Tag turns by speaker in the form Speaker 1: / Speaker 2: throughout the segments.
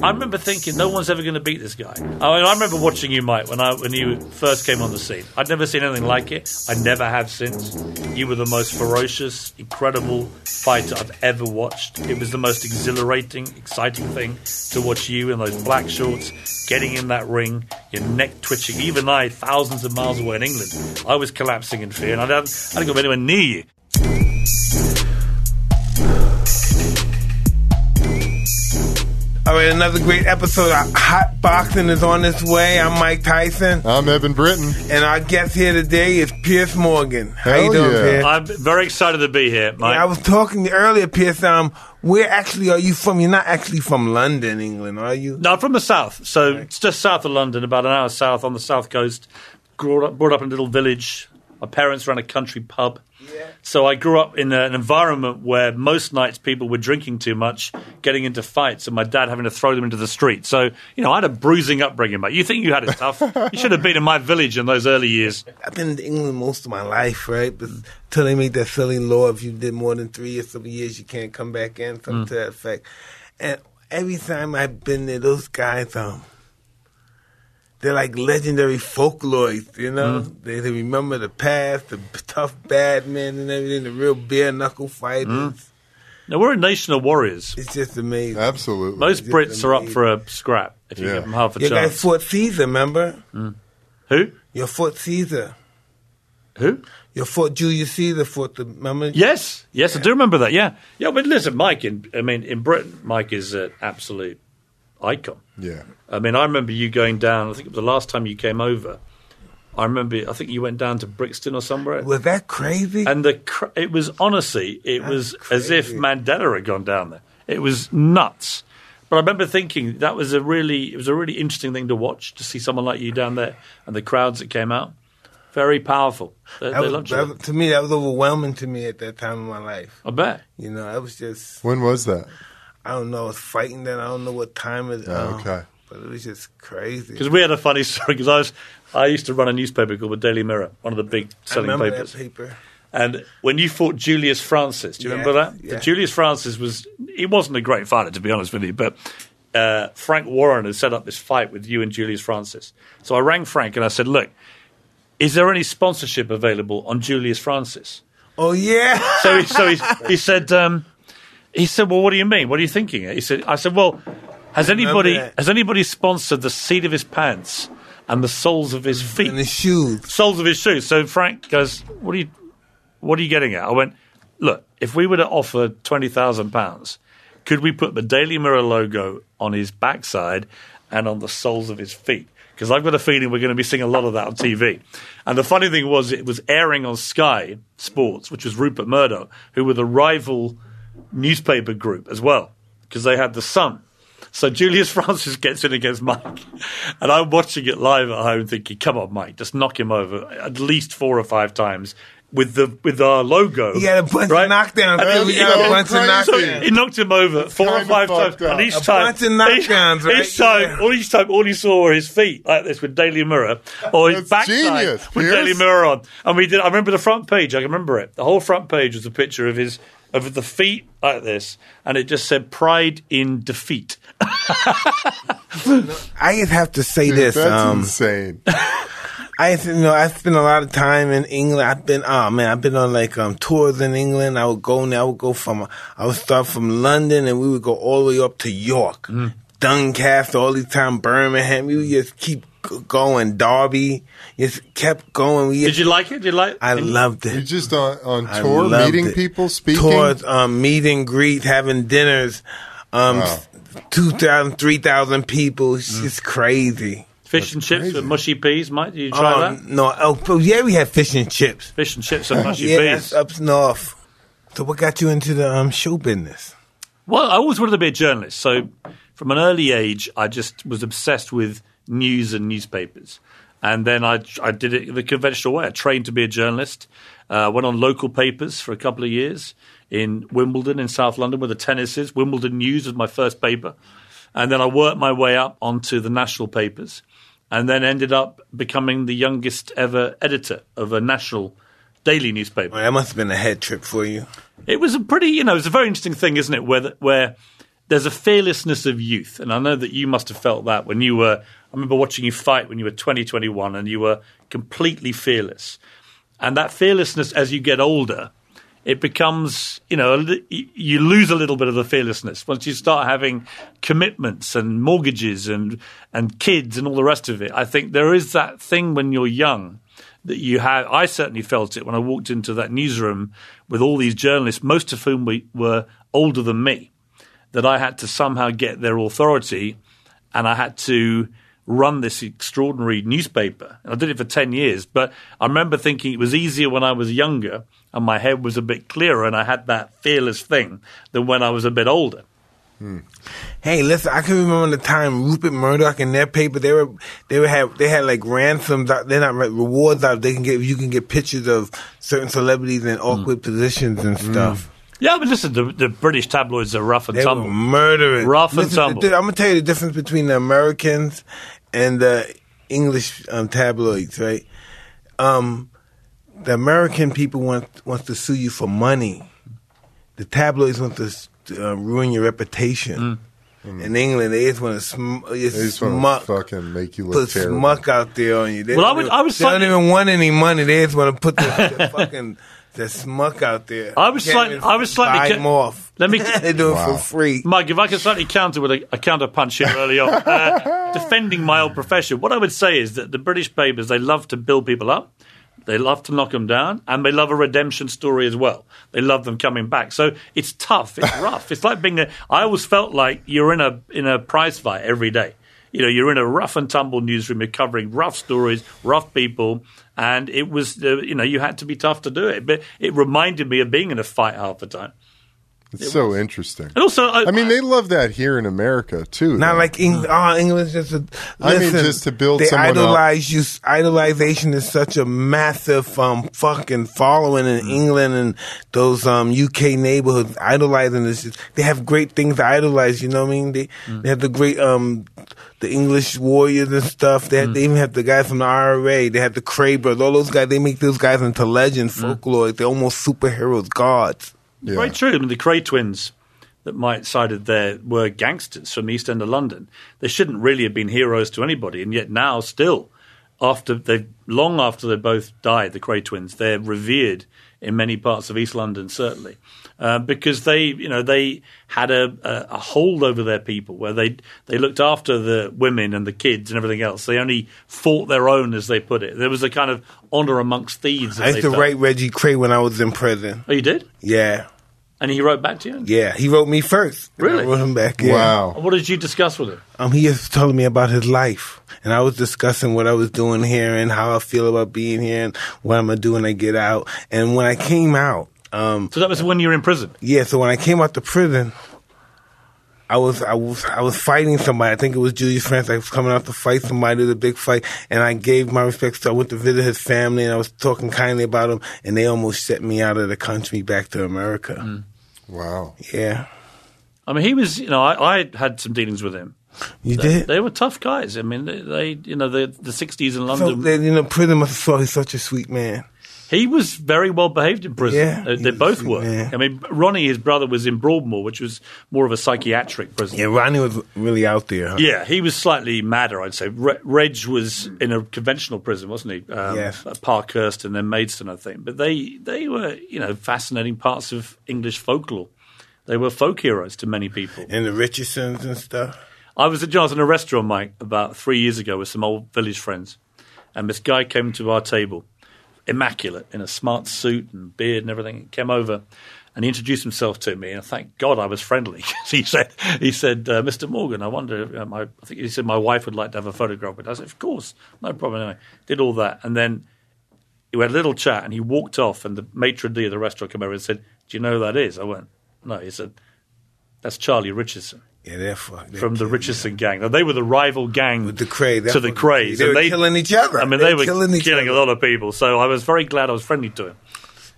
Speaker 1: I remember thinking no one's ever going to beat this guy. I, mean, I remember watching you, Mike, when I when you first came on the scene. I'd never seen anything like it. I never have since. You were the most ferocious, incredible fighter I've ever watched. It was the most exhilarating, exciting thing to watch you in those black shorts, getting in that ring, your neck twitching. Even I, thousands of miles away in England, I was collapsing in fear, and I didn't, I didn't go anywhere near you.
Speaker 2: All right, another great episode of Hotboxin is on its way. I'm Mike Tyson,
Speaker 3: I'm Evan Britton.
Speaker 2: and our guest here today is Piers Morgan. How you doing,
Speaker 3: yeah.
Speaker 2: Piers?
Speaker 1: I'm very excited to be here, Mike.
Speaker 2: Yeah, I was talking earlier, Piers. Um, where actually are you from? You're not actually from London, England, are you?
Speaker 1: No, I'm from the south, so it's just south of London, about an hour south on the south coast. Grew up, brought up in a little village. My parents ran a country pub, so I grew up in an environment where most nights people were drinking too much, getting into fights, and my dad having to throw them into the street. So you know, I had a bruising upbringing. Mate, you think you had it tough? you should have been in my village in those early years.
Speaker 2: I've been in England most of my life, right? But until they made that silly law, if you did more than three or some years, you can't come back in, something to that effect. And every time I've been there, those guys, um, they're like legendary folklorists, you know? Mm-hmm. They, they remember the past, the tough bad men and everything, the real bare knuckle fighters. Mm-hmm.
Speaker 1: Now we're a nation of warriors.
Speaker 2: It's just amazing.
Speaker 3: Absolutely.
Speaker 1: Most
Speaker 2: Just
Speaker 1: Brits are up for a scrap if you
Speaker 3: Yeah.
Speaker 1: give them half a chance.
Speaker 2: You guys
Speaker 1: chance.
Speaker 2: fought Caesar, remember? Mm.
Speaker 1: Who?
Speaker 2: You fought Caesar.
Speaker 1: Who?
Speaker 2: You fought Julius Caesar, fought the, remember?
Speaker 1: Yes, yes, I do remember that. Yeah, yeah. But listen, Mike. In I mean, in Britain, Mike is an absolute icon.
Speaker 3: Yeah.
Speaker 1: I mean, I remember you going down. I think it was the last time you came over. I remember. I think you went down to Brixton or somewhere.
Speaker 2: Was that crazy?
Speaker 1: And the cr- it was honestly, it was as if. Mandela had gone down there. It was nuts. But I remember thinking that was a really, it was a really interesting thing to watch to see someone like you down there and the crowds that came out. Very powerful. They,
Speaker 2: That
Speaker 1: they
Speaker 2: was-
Speaker 1: loved you.
Speaker 2: that was- to me, that was overwhelming to me at that time in my life.
Speaker 1: I bet.
Speaker 2: You know, I was just,
Speaker 3: When was that?
Speaker 2: I don't know, I was fighting then. I don't know what time it
Speaker 3: Oh,
Speaker 2: um,
Speaker 3: okay.
Speaker 2: But it was just crazy.
Speaker 1: Because we had a funny story. Because I was, I used to run a newspaper called the Daily Mirror, one of the big
Speaker 2: I
Speaker 1: selling
Speaker 2: remember
Speaker 1: papers.
Speaker 2: that paper.
Speaker 1: And when you fought Julius Francis, do you
Speaker 2: Yeah,
Speaker 1: remember that?
Speaker 2: yeah.
Speaker 1: Julius Francis was he wasn't a great fighter, to be honest with you, but uh, Frank Warren had set up this fight with you and Julius Francis. So I rang Frank and I said, "Look, is there any sponsorship available on Julius Francis?"
Speaker 2: Oh, yeah.
Speaker 1: So he, so he, he said, um, he said, "Well, what do you mean? What are you thinking?" He said, "I said, well, has anybody
Speaker 2: that.
Speaker 1: has anybody sponsored the seat of his pants and the soles of his feet?"
Speaker 2: and the shoes.
Speaker 1: soles of his shoes. So Frank goes, "What are you, what are you getting at?" I went, "Look, if we were to offer twenty thousand pounds, could we put the Daily Mirror logo on his backside and on the soles of his feet?" Because I've got a feeling we're going to be seeing a lot of that on TV. And the funny thing was, it was airing on Sky Sports, which was Rupert Murdoch, who were the rival newspaper group as well, because they had the Sun. So Julius Francis gets in against Mike, and I'm watching it live at home, thinking, "Come on, Mike, just knock him over at least four or five times." With the with our logo,
Speaker 2: He had a bunch
Speaker 1: right?
Speaker 2: of knockdowns.
Speaker 1: And
Speaker 2: right?
Speaker 1: then
Speaker 2: We
Speaker 1: he-
Speaker 2: got a bunch of
Speaker 3: crazy.
Speaker 1: so
Speaker 2: knockdowns.
Speaker 1: he knocked him over four or five times,
Speaker 3: fucked up.
Speaker 1: and each
Speaker 2: A
Speaker 1: time,
Speaker 2: bunch of knockdowns,
Speaker 1: each,
Speaker 2: right?
Speaker 1: each time,
Speaker 2: Yeah.
Speaker 1: all each time, all he saw were his feet like this with Daily Mirror, or his
Speaker 3: That's
Speaker 1: backside
Speaker 3: genius,
Speaker 1: with
Speaker 3: Piers.
Speaker 1: Daily Mirror on. And we did. I remember the front page. I can remember it. The whole front page was a picture of his of the feet like this, and it just said "Pride in Defeat."
Speaker 2: I just have to say
Speaker 3: Dude,
Speaker 2: this.
Speaker 3: that's
Speaker 2: Um,
Speaker 3: insane.
Speaker 2: I you know I spent a lot of time in England. I've been oh man, I've been on like um tours in England. I would go and I would go from I would start from London and we would go all the way up to York, Doncaster, all the time Birmingham. We would just keep going. Derby, just kept going. We
Speaker 1: Did you like it? Did you like?
Speaker 2: I loved it.
Speaker 3: You're just on, on tour, meeting
Speaker 2: it.
Speaker 3: people, speaking.
Speaker 2: Tours, um, meet and greet, having dinners. Um,
Speaker 3: Wow.
Speaker 2: 2,000, 3,000 people. It's
Speaker 1: Mm.
Speaker 2: just crazy.
Speaker 1: Fish and chips
Speaker 3: crazy.
Speaker 1: with mushy peas, Mike. Did you try
Speaker 2: Um,
Speaker 1: that?
Speaker 2: no, oh, yeah, we had fish and chips.
Speaker 1: Fish and chips and mushy
Speaker 2: Yeah,
Speaker 1: peas.
Speaker 2: that's up north. So what got you into the um, show business?
Speaker 1: Well, I always wanted to be a journalist. So from an early age, I just was obsessed with news and newspapers. And then I, I did it the conventional way. I trained to be a journalist. Uh, went on local papers for a couple of years in Wimbledon in South London with the tennis is. Wimbledon News was my first paper. And then I worked my way up onto the national papers and then ended up becoming the youngest ever editor of a national daily newspaper.
Speaker 2: Well, that must have been a head trip for you.
Speaker 1: It was a pretty, you know, it's a very interesting thing, isn't it? Where the, where there's a fearlessness of youth, and I know that you must have felt that when you were. I remember watching you fight when you were 20, 21, and you were completely fearless. And that fearlessness, as you get older, it becomes, you know, you lose a little bit of the fearlessness once you start having commitments and mortgages and and kids and all the rest of it. I think there is that thing when you're young that you have. I certainly felt it when I walked into that newsroom with all these journalists, most of whom we, were older than me, that I had to somehow get their authority, and I had to run this extraordinary newspaper. And I did it for 10 years, but I remember thinking it was easier when I was younger and my head was a bit clearer and I had that fearless thing than when I was a bit older.
Speaker 2: Hey, listen, I can remember the time Rupert Murdoch in their paper they were they were have they had like ransoms out they're not like rewards out they can get you can get pictures of certain celebrities in awkward positions and stuff.
Speaker 1: Yeah, but listen, the, the British tabloids are rough and
Speaker 2: They
Speaker 1: tumble.
Speaker 2: were murdering.
Speaker 1: Rough and tumble.
Speaker 2: I'm gonna tell you the difference between the Americans and the English um, tabloids, right? Um, the American people want wants to sue you for money. The tabloids want to uh, ruin your reputation.
Speaker 1: Mm.
Speaker 2: In England, they just want to sm- just
Speaker 3: They just want
Speaker 2: smuck,
Speaker 3: to fucking make you look
Speaker 2: put
Speaker 3: terrible.
Speaker 2: smuck out there on you. They
Speaker 1: Well, I
Speaker 2: don't
Speaker 1: would-
Speaker 2: even-
Speaker 1: I was
Speaker 2: they don't even want any money. They just want to put the, the fucking the smuck out there.
Speaker 1: I was slightly-
Speaker 2: even
Speaker 1: I was slightly
Speaker 2: buy
Speaker 1: ca-
Speaker 2: them off.
Speaker 1: Let me-
Speaker 2: they do it for free.
Speaker 1: Mike, if I could slightly counter with a, a counter punch here early on, uh, defending my old profession, what I would say is that the British papers, they love to build people up. They love to knock them down, and they love a redemption story as well. They love them coming back. So it's tough. It's rough. It's like being a. I always felt like you're in a in a prize fight every day. You know, you're in a rough and tumble newsroom. You're covering rough stories, rough people, and it was. Uh, you know, you had to be tough to do it. But it reminded me of being in a fight half the time.
Speaker 3: It's so interesting.
Speaker 1: And also, I,
Speaker 3: I mean, they love that here in America too.
Speaker 2: Not
Speaker 3: though.
Speaker 2: like Eng- oh, English just. A,
Speaker 3: I mean, just to build
Speaker 2: they
Speaker 3: someone up.
Speaker 2: idolize you. Idolization is such a massive um fucking following in
Speaker 3: Mm.
Speaker 2: England and those um UK neighborhoods. Idolizing is just, they have great things to idolize. You know what I mean? They
Speaker 3: Mm.
Speaker 2: they have the great um the English warriors and stuff. They,
Speaker 3: Mm.
Speaker 2: they even have the guys from the IRA. They have the Kray brothers. All those guys. They make those guys into legends,
Speaker 3: Mm.
Speaker 2: folklore. They're almost superheroes, gods.
Speaker 3: Yeah.
Speaker 1: Very true. I mean, the Kray twins that Mike cited there were gangsters from East End of London. They shouldn't really have been heroes to anybody, and yet now, still, after they long after they both died, the Kray twins, they're revered in many parts of East London, certainly, uh, because they, you know, they had a, a, a hold over their people where they they looked after the women and the kids and everything else. They only fought their own, as they put it. There was a kind of honor amongst thieves. as
Speaker 2: I used to
Speaker 1: felt.
Speaker 2: write Reggie Kray when I was in prison.
Speaker 1: Oh, you did,
Speaker 2: Yeah.
Speaker 1: and he wrote back to you.
Speaker 2: Yeah, he wrote me first.
Speaker 1: Really?
Speaker 2: I wrote him back. Yeah.
Speaker 3: Wow.
Speaker 1: What did you discuss with him?
Speaker 2: Um, he just telling me about his life, and I was discussing what I was doing here and how I feel about being here and what I'm gonna do when I get out. And when I came out, um,
Speaker 1: So that was when you were in prison.
Speaker 2: yeah. So when I came out the prison, I was I was I was fighting somebody. I think it was Julius France. I was coming out to fight somebody. It was a big fight, and I gave my respects. to I went to visit his family, and I was talking kindly about him, and they almost sent me out of the country back to America.
Speaker 3: Wow.
Speaker 2: Yeah,
Speaker 1: I mean, he was, you know, I, I had some dealings with him.
Speaker 2: you
Speaker 1: They,
Speaker 2: did.
Speaker 1: they were tough guys. I mean, they, they you know, the the sixties in
Speaker 2: So
Speaker 1: London.
Speaker 2: they, you know, prison must have saw he's such a sweet man.
Speaker 1: He was very well behaved in prison.
Speaker 2: Yeah,
Speaker 1: Uh, they both were.
Speaker 2: man.
Speaker 1: I mean, Ronnie, his brother, was in Broadmoor, which was more of a psychiatric prison.
Speaker 2: Yeah, Ronnie was really out there. Huh?
Speaker 1: Yeah, he was slightly madder, I'd say. Re- Reg was in a conventional prison, wasn't he? Um,
Speaker 2: Yes.
Speaker 1: Parkhurst and then Maidstone, I think. But they, they were, you know, fascinating parts of English folklore. They were folk heroes to many people.
Speaker 2: And the Richardsons and stuff.
Speaker 1: I was at Johnson, a restaurant, Mike, about three years ago with some old village friends. And this guy came to our table, immaculate, in a smart suit and beard and everything. Came over and he introduced himself to me. And thank God I was friendly. he said, he said uh, Mr. Morgan, I wonder, uh, my, I think he said my wife would like to have a photograph with. I said, of course, no problem. Anyway, did all that. And then we had a little chat and he walked off and the maitre d' of the restaurant came over and said, do you know who that is? I went, no. He said, that's Charlie Richardson
Speaker 2: Yeah, they're fucked.
Speaker 1: from the Richardson gang. Now they were the rival gang
Speaker 2: With the Kray.
Speaker 1: to the
Speaker 2: what-
Speaker 1: Krays.
Speaker 2: They
Speaker 1: and
Speaker 2: were killing each other.
Speaker 1: I mean,
Speaker 2: They
Speaker 1: they,
Speaker 2: were
Speaker 1: were
Speaker 2: killing
Speaker 1: killing,
Speaker 2: each
Speaker 1: a lot of people. So I was very glad I was friendly to him.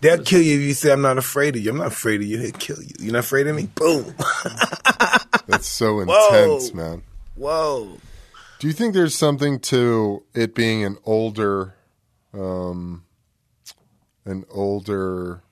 Speaker 2: They'll kill you if you say, I'm not afraid of you. I'm not afraid of you. They'll kill you. You're not afraid of me? Boom.
Speaker 3: That's so
Speaker 2: Whoa.
Speaker 3: intense, man.
Speaker 2: Whoa.
Speaker 3: Do you think there's something to it being an older, um, an older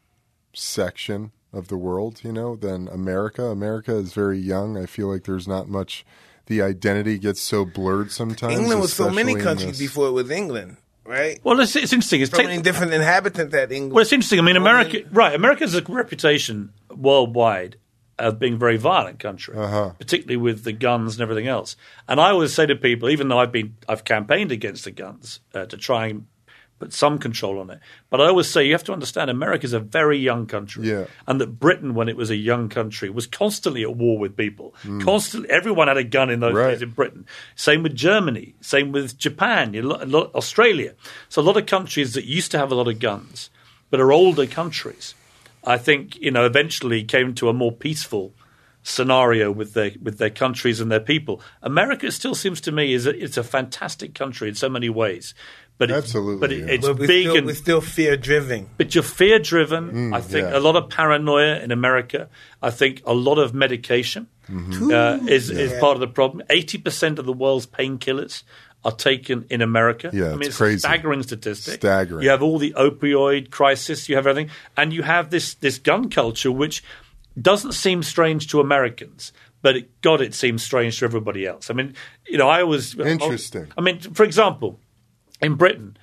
Speaker 3: section of the world, you know, than America. America is very young. I feel like there's not much. The identity gets so blurred sometimes.
Speaker 2: England was so many countries
Speaker 3: this-
Speaker 2: before it was England, right?
Speaker 1: Well, it's, it's interesting. It's
Speaker 2: So
Speaker 1: take-
Speaker 2: many different inhabitant that England.
Speaker 1: Well, it's interesting. I mean, America, right? America has a reputation worldwide of being a very violent country, particularly with the guns and everything else. And I always say to people, even though I've been, I've campaigned against the guns uh, to try and put some control on it. But I always say you have to understand America is a very young country,
Speaker 3: Yeah.
Speaker 1: and that Britain, when it was a young country, was constantly at war with people. Hmm. Constantly, everyone had a gun in those
Speaker 3: Right.
Speaker 1: days in Britain. Same with Germany. Same with Japan. You lo- lo- Australia. So a lot of countries that used to have a lot of guns, but are older countries, I think you know eventually came to a more peaceful scenario with their with their countries and their people. America still seems to me is a, it's a fantastic country in so many ways, but it's,
Speaker 3: Absolutely,
Speaker 1: but it,
Speaker 3: yeah.
Speaker 1: it's
Speaker 2: but we're
Speaker 1: big
Speaker 2: still,
Speaker 1: and
Speaker 2: we're still fear driven.
Speaker 1: but you're fear driven. Mm, I think
Speaker 3: yeah.
Speaker 1: a lot of paranoia in America. I think a lot of medication mm-hmm. uh, is is part of the problem. Eighty percent of the world's painkillers are taken in America.
Speaker 3: Yeah,
Speaker 1: I mean,
Speaker 3: it's
Speaker 1: it's
Speaker 3: crazy.
Speaker 1: a staggering statistic.
Speaker 3: Staggering.
Speaker 1: You have all the opioid crisis. You have everything, and you have this this gun culture which doesn't seem strange to Americans. But it, God, it seems strange to everybody else. I mean, you know, I always uh,
Speaker 3: Interesting.
Speaker 1: I mean, for example, in Britain,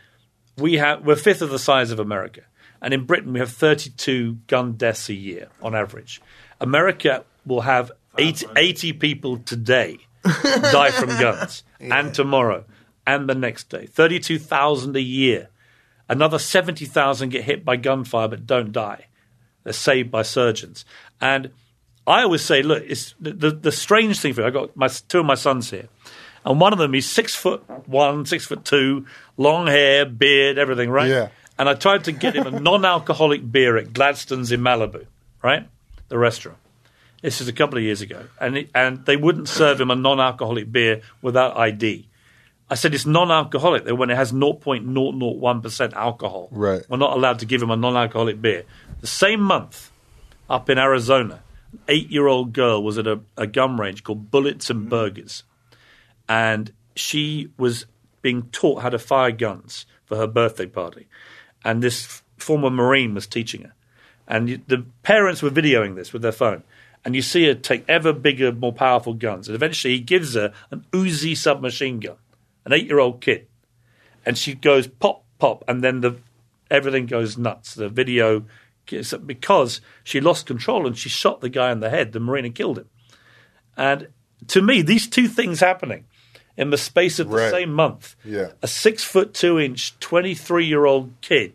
Speaker 1: we have we're fifth of the size of America, and in Britain we have 32 gun deaths a year on average. America will have 80, 80 people today die from guns, and tomorrow, and the next day, 32,000 a year. Another 70,000 get hit by gunfire but don't die. They're saved by surgeons, and I always say, look, it's the, the, the strange thing for me. I got my two of my sons here, and one of them he's six foot one, six foot two, long hair, beard, everything, right?
Speaker 3: Yeah.
Speaker 1: And I tried to get him a non-alcoholic beer at Gladstone's in Malibu, right? The restaurant. This is a couple of years ago, and it, and they wouldn't serve him a non-alcoholic beer without ID. I said it's non-alcoholic. When it has 0.001 percent alcohol,
Speaker 3: Right.
Speaker 1: We're not allowed to give him a non-alcoholic beer. The same month, up in Arizona, an eight-year-old girl was at a, a gun range called Bullets and Burgers, and she was being taught how to fire guns for her birthday party, and this former Marine was teaching her, and the parents were videoing this with their phone. And you see her take ever bigger, more powerful guns. And eventually he gives her an Uzi submachine gun, an eight year old kid. And she goes pop pop and then the everything goes nuts. The video because she lost control and she shot the guy in the head. The marine and killed him. And to me these two things happening in the space of the
Speaker 3: Right.
Speaker 1: same month
Speaker 3: Yeah.
Speaker 1: a six foot two inch 23 year old kid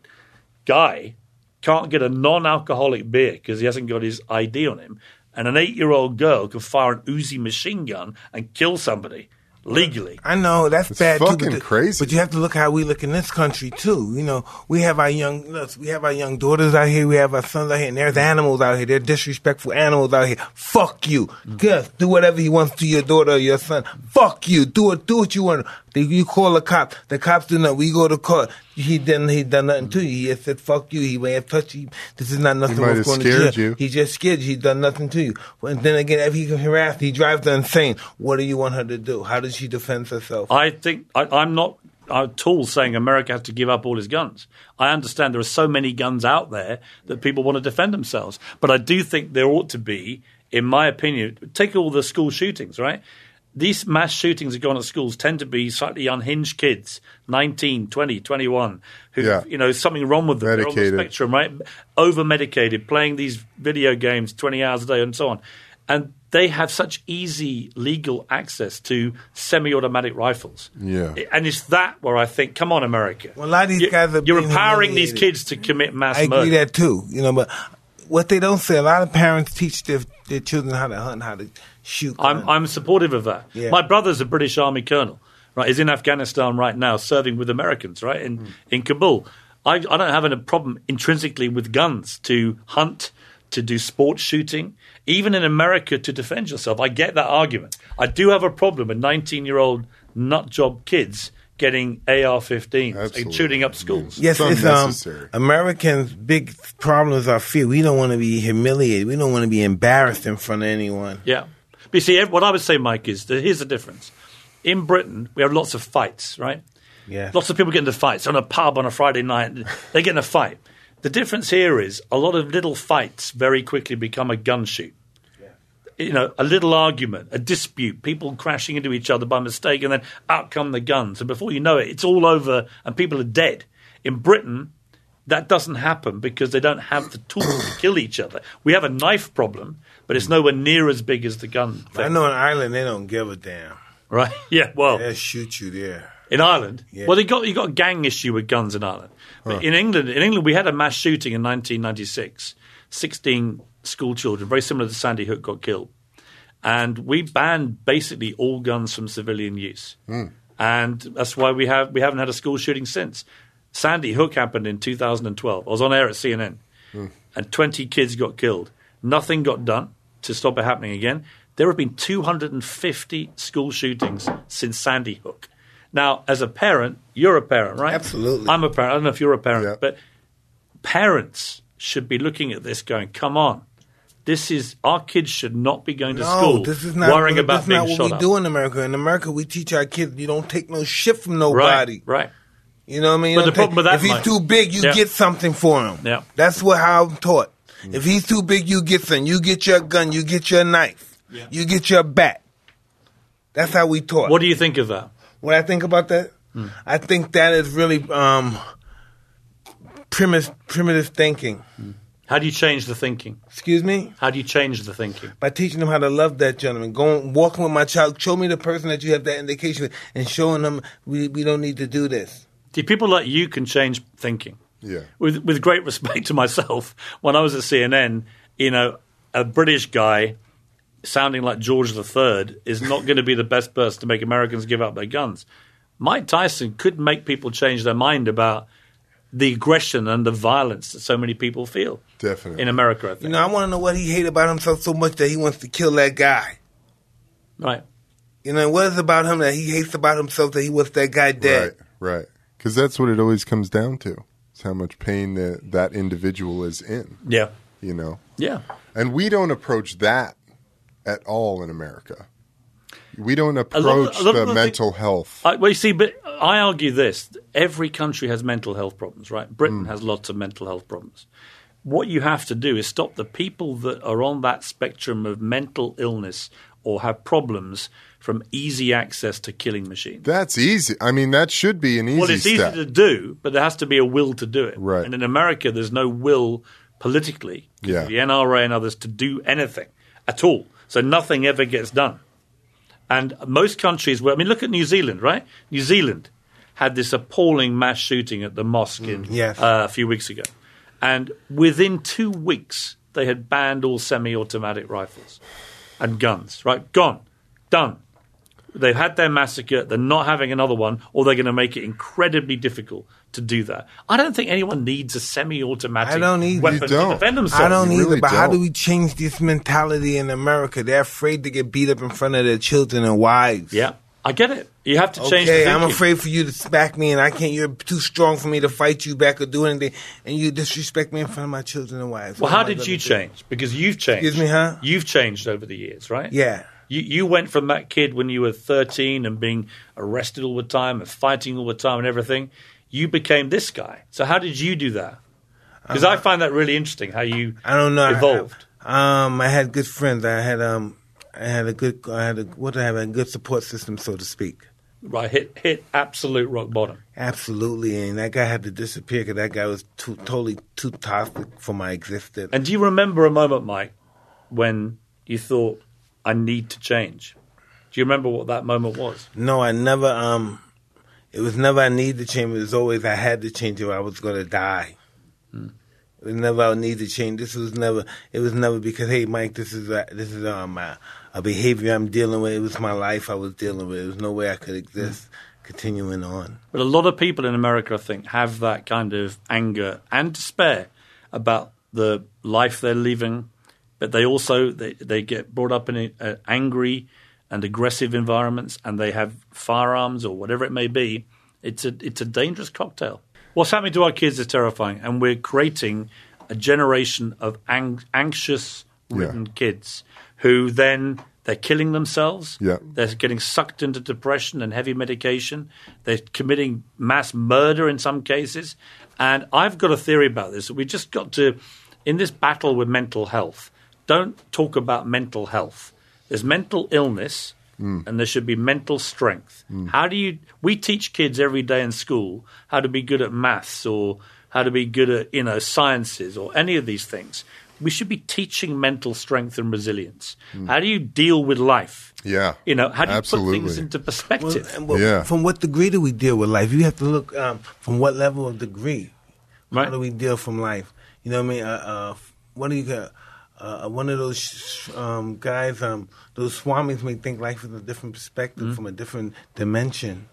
Speaker 1: guy can't get a non-alcoholic beer because he hasn't got his id on him and an eight year old girl can fire an Uzi machine gun and kill somebody legally
Speaker 2: I know that's
Speaker 3: It's
Speaker 2: bad too,
Speaker 3: fucking
Speaker 2: but the-
Speaker 3: crazy.
Speaker 2: But you have to look how we look in this country too. You know, we have our young, look, we have our young daughters out here, we have our sons out here, and there's animals out here. They're disrespectful animals out here. Fuck you. Yes, do whatever he wants to your daughter or your son. Fuck you. Do it. Do what you want. Then You call a cop. The cops do nothing. We go to court. He didn't. He done nothing to you. He just said fuck you. He may have touched you. This is not nothing.
Speaker 3: He
Speaker 2: might
Speaker 3: have
Speaker 2: going to
Speaker 3: scared you.
Speaker 2: He just scared you. He done nothing to you. And then again, if he can harass, he drives her insane. What do you want her to do? How does she defend herself?
Speaker 1: I think I, I'm not at all saying America has to give up all his guns. I understand there are so many guns out there that people want to defend themselves, but I do think there ought to be, in my opinion, take all the school shootings, right? These mass shootings that go on at schools tend to be slightly unhinged kids, 19, 20, 21, who,
Speaker 3: Yeah.
Speaker 1: you know, something wrong with them. They're on the spectrum, right? Over medicated, playing these video games 20 hours a day and so on. And they have such easy legal access to semi automatic rifles.
Speaker 3: Yeah.
Speaker 1: And it's that where I think, come on, America.
Speaker 2: Well, a lot of these
Speaker 1: You-
Speaker 2: guys are
Speaker 1: You're empowering these kids to commit mass
Speaker 2: I agree
Speaker 1: murder.
Speaker 2: that too. You know, but what they don't say, a lot of parents teach their, their children how to hunt, how to shoot.
Speaker 1: I'm,
Speaker 2: guns.
Speaker 1: I'm supportive of that.
Speaker 2: Yeah.
Speaker 1: My brother's a British Army colonel, right? He's in Afghanistan right now serving with Americans, right, in, in Kabul. I, I don't have a problem intrinsically with guns to hunt, to do sports shooting, even in America to defend yourself. I get that argument. I do have a problem with 19 year old nut job kids getting AR 15s and shooting up schools.
Speaker 2: Yes,
Speaker 3: It's
Speaker 2: it's, um,
Speaker 3: unnecessary.
Speaker 2: Americans' big problem is our fear. We don't want to be humiliated. We don't want to be embarrassed in front of anyone.
Speaker 1: Yeah. But you see, what I would say, Mike, is that here's the difference. In Britain, we have lots of fights, right?
Speaker 2: Yeah.
Speaker 1: Lots of people get into fights on a pub on a Friday night. They get in a fight. The difference here is a lot of little fights very quickly become a gun shoot. Yeah. You know, a little argument, a dispute, people crashing into each other by mistake, and then out come the guns. And before you know it, it's all over and people are dead. In Britain, that doesn't happen because they don't have the tools to kill each other. We have a knife problem, but it's nowhere near as big as the gun. Thing.
Speaker 2: I know in Ireland they don't give a damn.
Speaker 1: Right? Yeah. Well,
Speaker 2: They'll shoot you there.
Speaker 1: in Ireland.
Speaker 2: Yeah.
Speaker 1: Well, they got you got a gang issue with guns in Ireland. But in England, in England, we had a mass shooting in 1996. Sixteen school children, very similar to Sandy Hook, got killed, and we banned basically all guns from civilian use. Hmm. And that's why we have we haven't had a school shooting since. Sandy Hook happened in 2012. I was on air at CNN, hmm. and 20 kids got killed. Nothing got done to stop it happening again. There have been 250 school shootings since Sandy Hook. Now, as a parent, you're a parent, right?
Speaker 2: Absolutely.
Speaker 1: I'm a parent. I don't know if you're a parent,
Speaker 3: Yeah.
Speaker 1: but parents should be looking at this going, come on. This is our kids should not be going to
Speaker 2: No,
Speaker 1: school
Speaker 2: this is not.
Speaker 1: worrying
Speaker 2: this
Speaker 1: about
Speaker 2: is
Speaker 1: being
Speaker 2: not what we
Speaker 1: up.
Speaker 2: do in America. In America, we teach our kids you don't take no shit from nobody.
Speaker 1: right. right.
Speaker 2: You know what I mean? You
Speaker 1: But the problem with that,
Speaker 2: if he's
Speaker 1: Mike-
Speaker 2: too big, you
Speaker 1: Yeah.
Speaker 2: get something for him.
Speaker 1: Yeah.
Speaker 2: That's what how I'm taught. If he's too big, you get something. You get your gun. You get your knife.
Speaker 1: Yeah.
Speaker 2: You get your bat. That's how we taught.
Speaker 1: What do you think of that?
Speaker 2: What I think about that?
Speaker 1: Hmm.
Speaker 2: I think that is really um, primitive, primitive thinking.
Speaker 1: How do you change the thinking?
Speaker 2: Excuse me?
Speaker 1: How do you change the thinking?
Speaker 2: By teaching them how to love that gentleman. Going, walking with my child, show me the person that you have that indication with, and showing them we, we don't need to do this.
Speaker 1: See, people like you can change thinking.
Speaker 3: Yeah.
Speaker 1: With with great respect to myself, when I was at CNN, you know, a British guy sounding like George III is not going to be the best person to make Americans give up their guns. Mike Tyson could make people change their mind about the aggression and the violence that so many people feel
Speaker 3: Definitely.
Speaker 1: in America. I think.
Speaker 2: You know, I want to know what he hate about himself so much that he wants to kill that guy.
Speaker 1: right?
Speaker 2: You know, what is about him that he hates about himself that he wants that guy dead?
Speaker 3: Right, right. Because that's what it always comes down to. It's how much pain that that individual is in,
Speaker 1: Yeah,
Speaker 3: you know.
Speaker 1: yeah.
Speaker 3: And we don't approach that at all in America. We don't approach the
Speaker 1: of the
Speaker 3: mental health.
Speaker 1: I, well, you see, but I argue this: every country has mental health problems, right? Britain mm. has lots of mental health problems. What you have to do is stop the people that are on that spectrum of mental illness or have problems from easy access to killing machines.
Speaker 3: That's easy. I mean, that should be an easy
Speaker 1: well, it's easy to do, but there has to be a will to do it.
Speaker 3: Right.
Speaker 1: And in America, there's no will politically,
Speaker 3: Yeah.
Speaker 1: the NRA and others, to do anything at all. So nothing ever gets done. And most countries, where I mean, look at New Zealand, right? New Zealand had this appalling mass shooting at the mosque in,
Speaker 2: yes.
Speaker 1: uh, a few weeks ago. And within two weeks, they had banned all semi automatic rifles and guns, right? Gone. Done. They've had their massacre. They're not having another one, or they're going to make it incredibly difficult to do that. I don't think anyone needs a semi-automatic
Speaker 2: I don't either.
Speaker 1: weapon
Speaker 3: You don't.
Speaker 1: defend themselves.
Speaker 2: I don't
Speaker 3: You
Speaker 2: either,
Speaker 3: really
Speaker 2: but how do we change this mentality in America? They're afraid to get beat up in front of their children and wives.
Speaker 1: Yeah, I get it. You have to change.
Speaker 2: Okay,
Speaker 1: the
Speaker 2: I'm afraid for you to smack me, and I can't. You're too strong for me to fight you back or do anything, and you disrespect me in front of my children and wives.
Speaker 1: Well,
Speaker 2: What
Speaker 1: how did
Speaker 2: gonna
Speaker 1: you
Speaker 2: do?
Speaker 1: change? Because you've changed.
Speaker 2: Excuse me, huh?
Speaker 1: You've changed over the years, right?
Speaker 2: Yeah.
Speaker 1: You, you went from that kid when you were 13 and being arrested all the time and fighting all the time and everything. You became this guy. So how did you do that? Because I find that really interesting how you.
Speaker 2: I don't know. I-
Speaker 1: evolved.
Speaker 2: um, I had good friends. I had um, I had a good. I had a what? I have a good support system, so to speak.
Speaker 1: right, hit hit absolute rock bottom.
Speaker 2: Absolutely, and that guy had to disappear because that guy was too totally too toxic for my existence.
Speaker 1: And do you remember a moment, Mike, when you thought, I need to change? Do you remember what that moment was?
Speaker 2: No, I never. Um, it was never I need to change. It was always I had to change or I was going to die. It was never I need to change. This was never. It was never because hey, Mike, this is a, this is um a, a behavior I'm dealing with. It was my life I was dealing with. There was no way I could exist continuing on.
Speaker 1: But a lot of people in America, I think, have that kind of anger and despair about the life they're living. But they also they, they get brought up in uh, angry and aggressive environments, and they have firearms or whatever it may be. It's a it's a dangerous cocktail. What's happening to our kids is terrifying, and we're creating a generation of ang- anxious ridden kids who then they're killing themselves.
Speaker 3: Yeah.
Speaker 1: They're getting sucked into depression and heavy medication. They're committing mass murder in some cases. And I've got a theory about this. We just got to, in this battle with mental health, don't talk about mental health. There's mental illness, and there should be mental strength. How do you? We teach kids every day in school how to be good at maths or how to be good at you know sciences or any of these things. We should be teaching mental strength and resilience. How do you deal with life?
Speaker 3: Yeah.
Speaker 1: You know, how do you
Speaker 3: Absolutely.
Speaker 1: put things into
Speaker 2: Well,
Speaker 1: perspective?
Speaker 2: and what,
Speaker 3: Yeah.
Speaker 2: From what degree do we deal with life? You have to look um, from what level of degree.
Speaker 1: Right.
Speaker 2: How do we deal from life? You know what I mean? Uh, uh, what do you got? Uh, one of those um, guys, um, those swamis may think life is a different perspective,
Speaker 1: Mm-hmm.
Speaker 2: from a different dimension.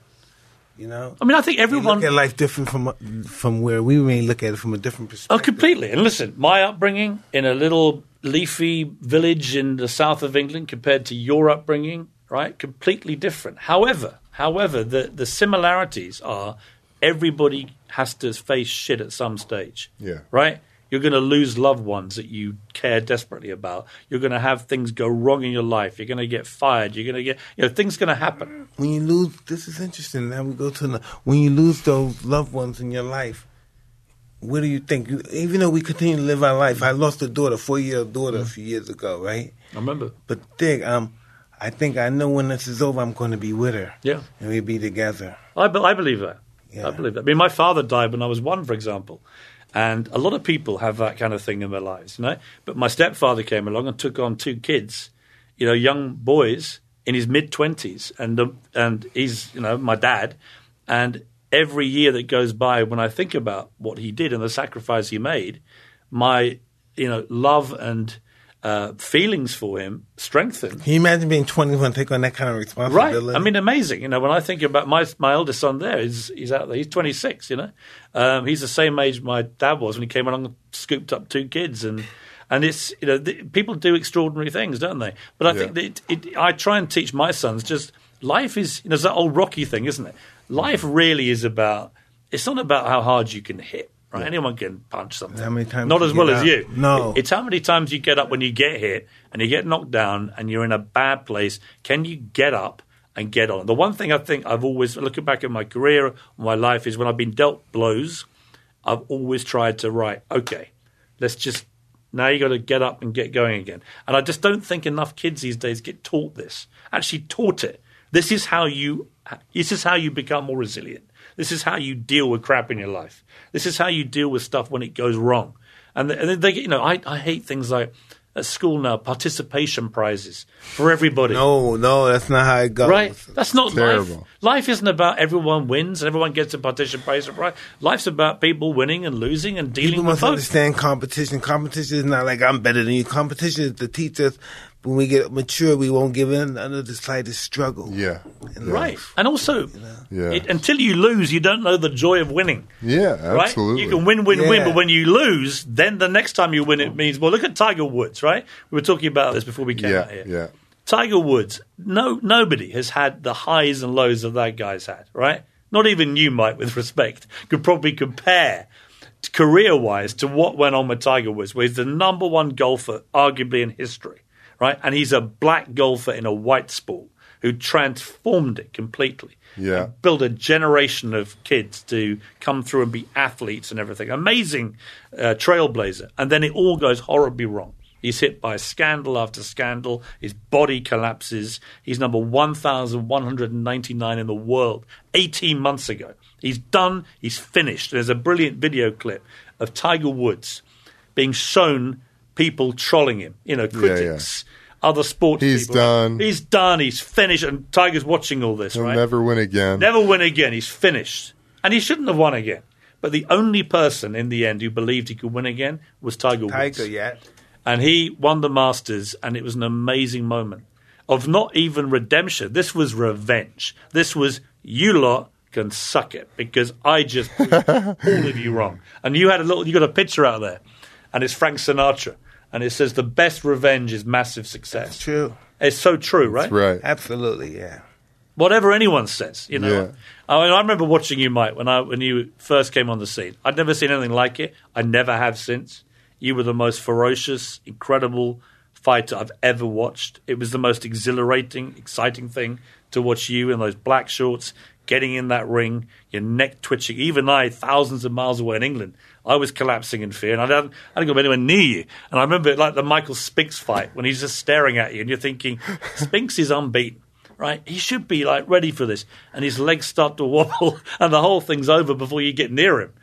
Speaker 2: You know,
Speaker 1: I mean, I think
Speaker 2: They
Speaker 1: everyone
Speaker 2: look at life different from from where we may look at it from a different perspective.
Speaker 1: Oh,
Speaker 2: perspective.
Speaker 1: completely. And listen, my upbringing in a little leafy village in the south of England compared to your upbringing, right? Completely different. However, however, the, the similarities are everybody has to face shit at some stage.
Speaker 3: Yeah.
Speaker 1: Right? You're going to lose loved ones that you care desperately about. You're going to have things go wrong in your life. You're going to get fired. You're going to get, you know, things going to happen.
Speaker 2: when you lose, this is interesting. Now we go to the, when you lose those loved ones in your life. What do you think? Even though we continue to live our life, I lost a daughter, four year old daughter, a few years ago, right?
Speaker 1: I remember.
Speaker 2: But Dick, um, I think I know when this is over, I'm going to be with her.
Speaker 1: Yeah.
Speaker 2: and we'll be together.
Speaker 1: I, be- I believe that.
Speaker 2: Yeah.
Speaker 1: I believe that. I mean, my father died when I was one, for example, and a lot of people have that kind of thing in their lives, you know. But my stepfather came along and took on two kids, you know, young boys in his mid twenties, and and he's you know my dad, and every year that goes by, when I think about what he did and the sacrifice he made, my you know love and uh, feelings for him strengthened.
Speaker 2: Can you imagine being 21, take on that kind of responsibility? Right.
Speaker 1: I mean, amazing. You know, when I think about my my eldest son, there, he's he's out there. He's 26. You know, um, he's the same age my dad was when he came along and scooped up two kids, and and it's you know the, people do extraordinary things, don't they? But I think that it, it, I try and teach my sons just life is you know, it's that old Rocky thing, isn't it? Life really is about. It's not about how hard you can hit. Right? Anyone can punch something.
Speaker 2: How many times
Speaker 1: Not as well as you.
Speaker 2: No.
Speaker 1: It's how many times you get up when you get hit and you get knocked down and you're in a bad place. Can you get up and get on? The one thing I think I've always, looking back at my career, my life, is when I've been dealt blows, I've always tried to write, okay, let's just, now you got to get up and get going again. And I just don't think enough kids these days get taught this, actually taught it. This is how you, this is how you become more resilient. This is how you deal with crap in your life. This is how you deal with stuff when it goes wrong. And, they, and they, you know, I, I hate things like at school now participation prizes for everybody.
Speaker 2: no, no, that's not how it goes.
Speaker 1: Right? That's not life.
Speaker 3: Terrible.
Speaker 1: Life isn't about everyone wins and everyone gets a participation prize. Right? Life's about people winning and losing and dealing
Speaker 2: People
Speaker 1: with
Speaker 2: must
Speaker 1: both.
Speaker 2: understand competition. Competition is not like I'm better than you. Competition is the teach us when we get mature, we won't give in under the slightest struggle.
Speaker 3: Yeah. Yeah.
Speaker 1: Right. And also,
Speaker 3: Yeah.
Speaker 1: it, until you lose, you don't know the joy of winning.
Speaker 3: Yeah,
Speaker 1: Right?
Speaker 3: absolutely.
Speaker 1: You can win, win, win, but when you lose, then the next time you win, it means, well, look at Tiger Woods, right? We were talking about this before we came out here.
Speaker 3: yeah.
Speaker 1: Tiger Woods, no, nobody has had the highs and lows that that guy's had, right? Not even you, Mike, with respect, could probably compare career wise to what went on with Tiger Woods, where he's the number one golfer, arguably in history, right? And he's a black golfer in a white sport who transformed it completely.
Speaker 3: Yeah.
Speaker 1: And built a generation of kids to come through and be athletes and everything. Amazing uh, trailblazer. And then it all goes horribly wrong. He's hit by scandal after scandal. His body collapses. He's number 1,199 in the world 18 months ago. He's done. He's finished. There's a brilliant video clip of Tiger Woods being shown people trolling him, you know, critics, other sports
Speaker 3: He's
Speaker 1: people.
Speaker 3: done.
Speaker 1: He's done. He's finished. And Tiger's watching all this,
Speaker 3: He'll
Speaker 1: right?
Speaker 3: never win again.
Speaker 1: Never win again. He's finished. And he shouldn't have won again. But the only person in the end who believed he could win again was Tiger Woods.
Speaker 2: Tiger, yeah.
Speaker 1: And he won the Masters, and it was an amazing moment of not even redemption. This was revenge. This was, you lot can suck it because I just all of you wrong. And you had a little, you got a picture out there, and it's Frank Sinatra. And it says, the best revenge is massive success.
Speaker 2: That's True.
Speaker 1: It's so true, right?
Speaker 3: Right.
Speaker 2: Absolutely, yeah.
Speaker 1: whatever anyone says, you know.
Speaker 3: Yeah.
Speaker 1: I, mean, I remember watching you, Mike, when I when you first came on the scene. I'd never seen anything like it. I never have since. You were the most ferocious, incredible fighter I've ever watched. It was the most exhilarating, exciting thing to watch you in those black shorts getting in that ring, your neck twitching. Even I, thousands of miles away in England, I was collapsing in fear, and I didn't, I didn't go anywhere near you. And I remember like the Michael Spinks fight when he's just staring at you, and you're thinking, Spinks is unbeaten. Right, he should be like ready for this, and his legs start to wobble, and the whole thing's over before you get near him.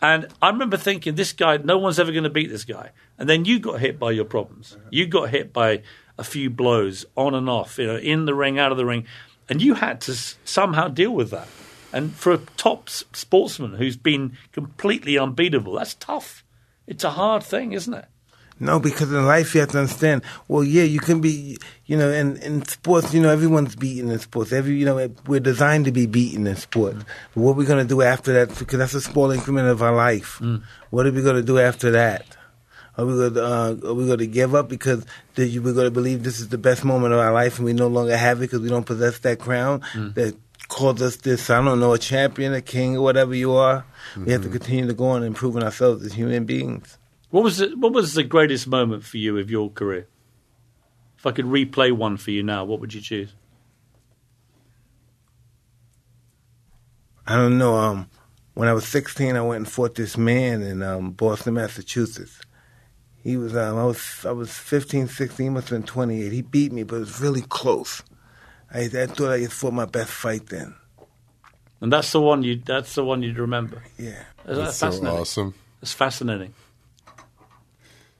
Speaker 1: And I remember thinking, this guy, no one's ever going to beat this guy. And then you got hit by your problems. You got hit by a few blows on and off, you know, in the ring, out of the ring, and you had to s- somehow deal with that. And for a top s- sportsman who's been completely unbeatable, that's tough. It's a hard thing, isn't it?
Speaker 2: No, because in life you have to understand. Well, yeah, you can be, you know, in, in sports, you know, everyone's beaten in sports. Every, you know, eh, we're designed to be beaten in sports. But what are we going to do after that? Because that's a small increment of our life. Mm. What are we going to do after that? Are we going to, uh, are we going to give up because we're going to believe this is the best moment of our life and we no longer have it because we don't possess that crown that calls us this, I don't know, a champion, a king, or whatever you are? We have to continue to go on improving ourselves as human beings.
Speaker 1: What was the, what was the greatest moment for you of your career? If I could replay one for you now, what would you choose?
Speaker 2: I don't know. Um, when I was 16, I went and fought this man in um, Boston, Massachusetts. He was um, I was I was 15, 16, he must have been 28. He beat me, but it was really close. I, I thought I just fought my best fight then.
Speaker 1: And that's the one you that's the one you'd remember.
Speaker 2: Yeah.
Speaker 1: That's,
Speaker 3: That's so
Speaker 1: fascinating.
Speaker 3: awesome.
Speaker 1: It's fascinating.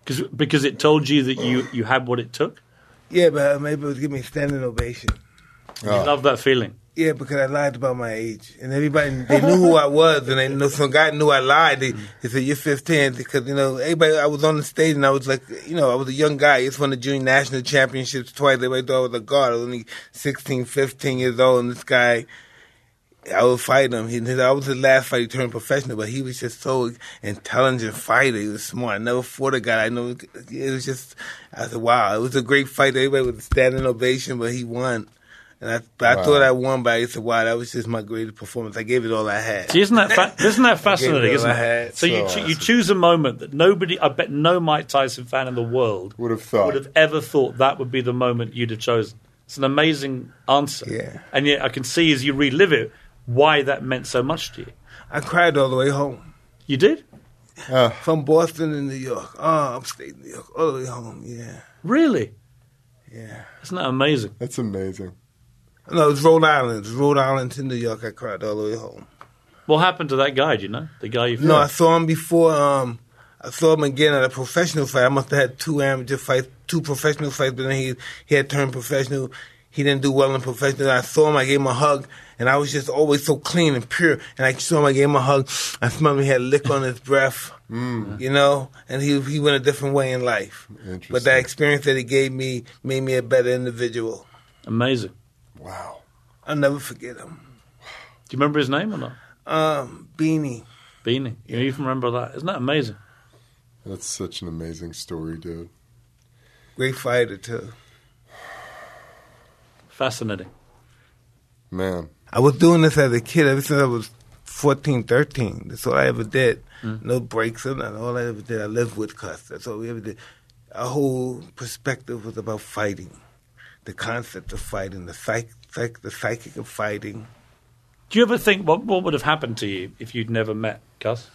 Speaker 1: Cause, because it told you that you, you had what it took.
Speaker 2: Yeah, but uh, maybe it was giving me a standing ovation.
Speaker 1: You
Speaker 3: Oh.
Speaker 1: love that feeling.
Speaker 2: Yeah, because I lied about my age, and everybody they knew who I was, and they know some guy knew I lied. They, they said you're 15 because you know everybody. I was on the stage, and I was like, you know, I was a young guy. I just won the junior national championships twice. Everybody thought I was a guard. I was only 16, 15 years old, and this guy. I would fight him. He, I was his last fight. He turned professional, but he was just so intelligent fighter. He was smart. I never fought a guy. I know it was just. I said, "Wow, it was a great fight." Everybody was standing ovation, but he won. And I, but I
Speaker 3: Wow.
Speaker 2: thought I won, but I said, "Wow, that was just my greatest performance. I gave it all I had."
Speaker 1: See, isn't that fa- isn't that fascinating?
Speaker 2: all
Speaker 1: Isn't
Speaker 2: I
Speaker 1: it?
Speaker 2: had.
Speaker 1: So, you
Speaker 3: So
Speaker 1: cho- you choose a moment that nobody, I bet no Mike Tyson fan in the world
Speaker 3: Would have thought.
Speaker 1: would have ever thought that would be the moment you'd have chosen. It's an amazing answer.
Speaker 2: Yeah.
Speaker 1: And yet I can see as you relive it why that meant so much to you.
Speaker 2: I cried all the way home
Speaker 1: You did? Uh.
Speaker 2: from Boston to New York. Oh, upstate New York, all the way home. Yeah,
Speaker 1: Really?
Speaker 2: yeah.
Speaker 1: Isn't that amazing?
Speaker 3: That's amazing.
Speaker 2: No, it was Rhode Island. It was Rhode Island to New York. I cried all the way home.
Speaker 1: What happened to that guy, do you know? The guy you
Speaker 2: No, I saw him before. Um, I saw him again at a professional fight. I must have had two amateur fights, two professional fights, but then he he had turned professional. He didn't do well in professional. I saw him. I gave him a hug, and I was just always so clean and pure. And I saw him. I gave him a hug. I smelled him. He had lick on his breath. You know, and he he went a different way in life. But that experience that he gave me made me a better individual.
Speaker 1: Amazing.
Speaker 3: Wow.
Speaker 2: I'll never forget him.
Speaker 1: Do you remember his name or not?
Speaker 2: Um, Beanie.
Speaker 1: Beanie. You even remember that? Isn't that amazing?
Speaker 3: That's such an amazing story, dude.
Speaker 2: Great fighter too.
Speaker 1: Fascinating.
Speaker 3: Man.
Speaker 2: I was doing this as a kid ever since I was 14, 13. That's all I ever did.
Speaker 1: Mm.
Speaker 2: No breaks or nothing. All I ever did, I lived with Cus. That's all we ever did. Our whole perspective was about fighting, the concept of fighting, the psych, psych the psychic of fighting.
Speaker 1: Do you ever think what what would have happened to you if you'd never met Cus?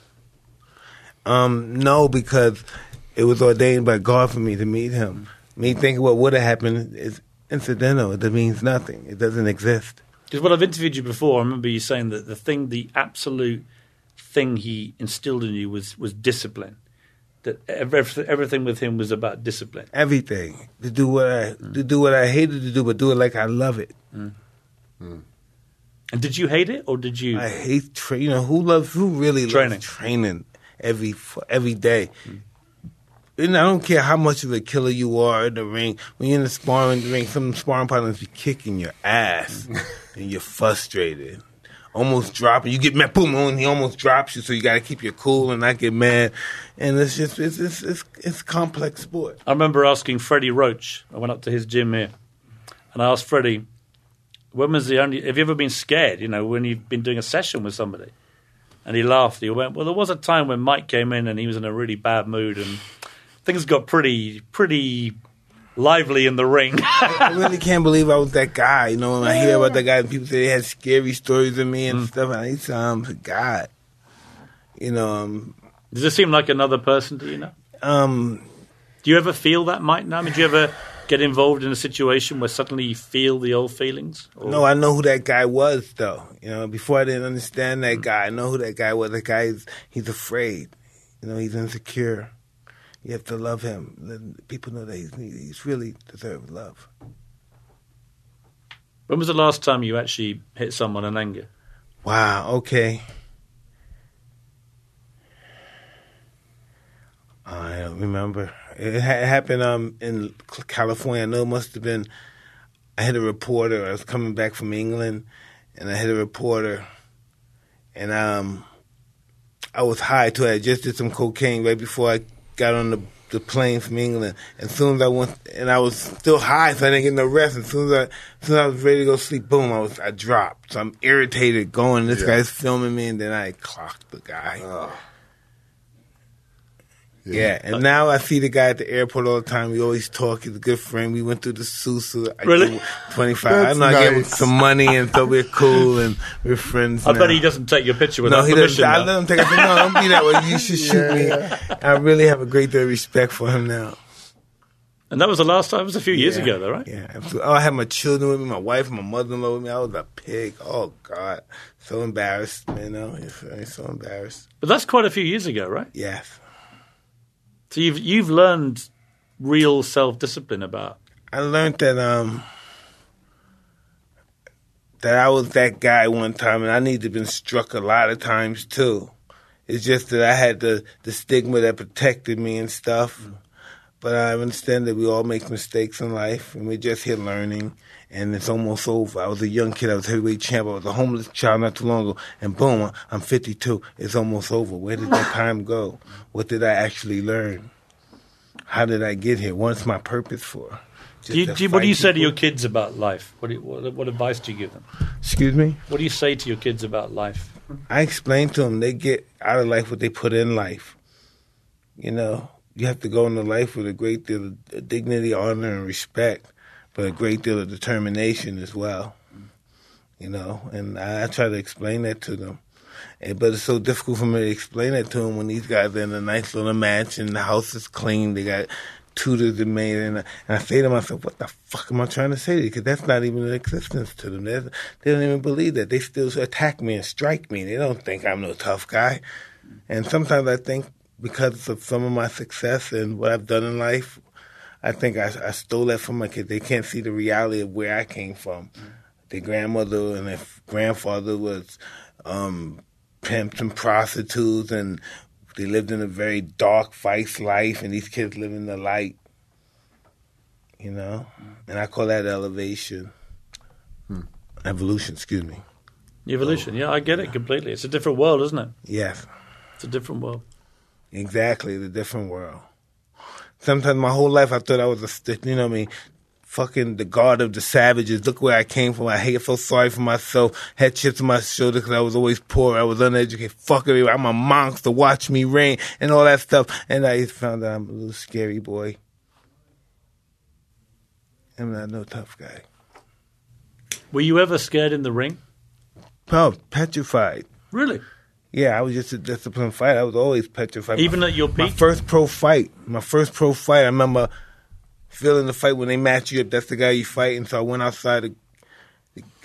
Speaker 2: Um, no, because it was ordained by God for me to meet him. Me thinking what would have happened is incidental. It means nothing. It doesn't exist.
Speaker 1: Because when I've interviewed you before, I remember you saying that the thing, the absolute thing he instilled in you was was discipline. That everything, with him was about discipline.
Speaker 2: Everything to do what I mm. to do what I hated to do, but do it like I love it. Mm. Mm.
Speaker 1: And did you hate it or did you?
Speaker 2: I hate training. you know who loves who really
Speaker 1: Training.
Speaker 2: loves training every every day. And I don't care how much of a killer you are in the ring. When you're in the sparring ring, some sparring partners be kicking your ass, and you're frustrated, almost dropping. You get mad, boom, and he almost drops you. So you got to keep your cool and not get mad. And it's just it's it's it's, it's complex sport.
Speaker 1: I remember asking Freddie Roach. I went up to his gym here, and I asked Freddie, "When was the only? Have you ever been scared? You know, when you've been doing a session with somebody?" And he laughed. He went, "Well, there was a time when Mike came in and he was in a really bad mood, and things got pretty, pretty lively in the ring.
Speaker 2: I really can't believe I was that guy. You know, when I hear about that guy, and people say they had scary stories of me and
Speaker 1: Mm.
Speaker 2: stuff, and I say, I'm God. You know, um,
Speaker 1: Does it seem like another person to you now?
Speaker 2: um,
Speaker 1: Do you ever feel that, Mike? Now, I mean, do you ever get involved in a situation where suddenly you feel the old feelings? Or-
Speaker 2: no, I know who that guy was, though. You know, before I didn't understand that guy, I know who that guy was. That guy is, he's afraid. You know, he's insecure. You have to love him. Then people know that he's, he's really deserves love.
Speaker 1: When was the last time you actually hit someone in anger?
Speaker 2: Wow. Okay. I don't remember. It ha- happened um in California. I know it must have been. I hit a reporter. I was coming back from England, and I hit a reporter, and um, I was high too. I just did some cocaine right before I got on the the plane from England. And as soon as I went, and I was still high, so I didn't get no rest. And as soon as I, as soon as I was ready to go sleep, boom, I was I dropped. So I'm irritated going. This
Speaker 3: Yeah.
Speaker 2: guy's filming me, and then I clocked the guy. Yeah, and now I see the guy at the airport all the time. We always talk. He's a good friend. We went through the Sousa. I
Speaker 1: Really?
Speaker 2: Twenty five. I
Speaker 3: That's
Speaker 2: know I gave him some money, and so we're cool and we're friends.
Speaker 1: I
Speaker 2: now.
Speaker 1: bet he doesn't take your picture without
Speaker 2: No, he
Speaker 1: permission.
Speaker 2: doesn't. I
Speaker 1: now.
Speaker 2: let him take. I said, no, don't be that way. You should shoot me. I really have a great deal of respect for him now.
Speaker 1: And that was the last time. It was a few years
Speaker 2: Yeah.
Speaker 1: ago, though, right?
Speaker 2: Yeah, absolutely. Oh, I had my children with me, my wife, my mother-in-law with me. I was a pig. Oh God, so embarrassed. You know, I'm so embarrassed.
Speaker 1: But that's quite a few years ago, right?
Speaker 2: Yes,
Speaker 1: So you've you've learned real self discipline about.
Speaker 2: I learned that um that I was that guy one time, and I need to have been struck a lot of times too. It's just that I had the the stigma that protected me and stuff. But I understand that we all make mistakes in life, and we're just here learning. And it's almost over. I was a young kid. I was heavyweight champ. I was a homeless child not too long ago. And boom, I'm 52. It's almost over. Where did that time go? What did I actually learn? How did I get here? What's my purpose for?
Speaker 1: Do you, do you, what do you
Speaker 2: fight
Speaker 1: say to your kids about life? What, do you, what, what advice do you give them?
Speaker 2: Excuse me?
Speaker 1: What do you say to your kids about life?
Speaker 2: I explain to them they get out of life what they put in life. You know, you have to go into life with a great deal of dignity, honor, and respect, but a great deal of determination as well. You know, and I, I try to explain that to them. And, but it's so difficult for me to explain that to them when these guys are in a nice little mansion, the house is clean, they got tutors and made, and, I- and I say to myself, what the fuck am I trying to say to you? Because that's not even in existence to them. They're, they don't even believe that. They still attack me and strike me. They don't think I'm no tough guy. And sometimes I think because of some of my success and what I've done in life, I think I, I stole that from my kids. They can't see the reality of where I came from. Mm-hmm. Their grandmother and their grandfather was um, pimps and prostitutes, and they lived in a very dark, vice life, and these kids live in the light. You know? Mm-hmm. And I call that elevation. Hmm. Evolution, excuse me.
Speaker 1: Evolution. Yeah, I get it completely. It's a different world, isn't it?
Speaker 2: Yes.
Speaker 1: It's a different world.
Speaker 2: Exactly, the different world. Sometimes my whole life I thought I was a, you know what I mean, fucking the god of the savages. Look where I came from. I hate, felt sorry for myself. Had chips on my shoulder because I was always poor. I was uneducated. Fuck everybody. I'm a monster. Watch me reign and all that stuff. And I found out I'm a little scary boy. I'm not no tough guy.
Speaker 1: Were you ever scared in the ring?
Speaker 2: Oh, petrified.
Speaker 1: Really?
Speaker 2: Yeah, I was just a disciplined fighter. I was always petrified.
Speaker 1: Even at your peak?
Speaker 2: My
Speaker 1: peak?
Speaker 2: first pro fight, my first pro fight, I remember feeling the fight when they match you up. That's the guy you fight. And so I went outside to,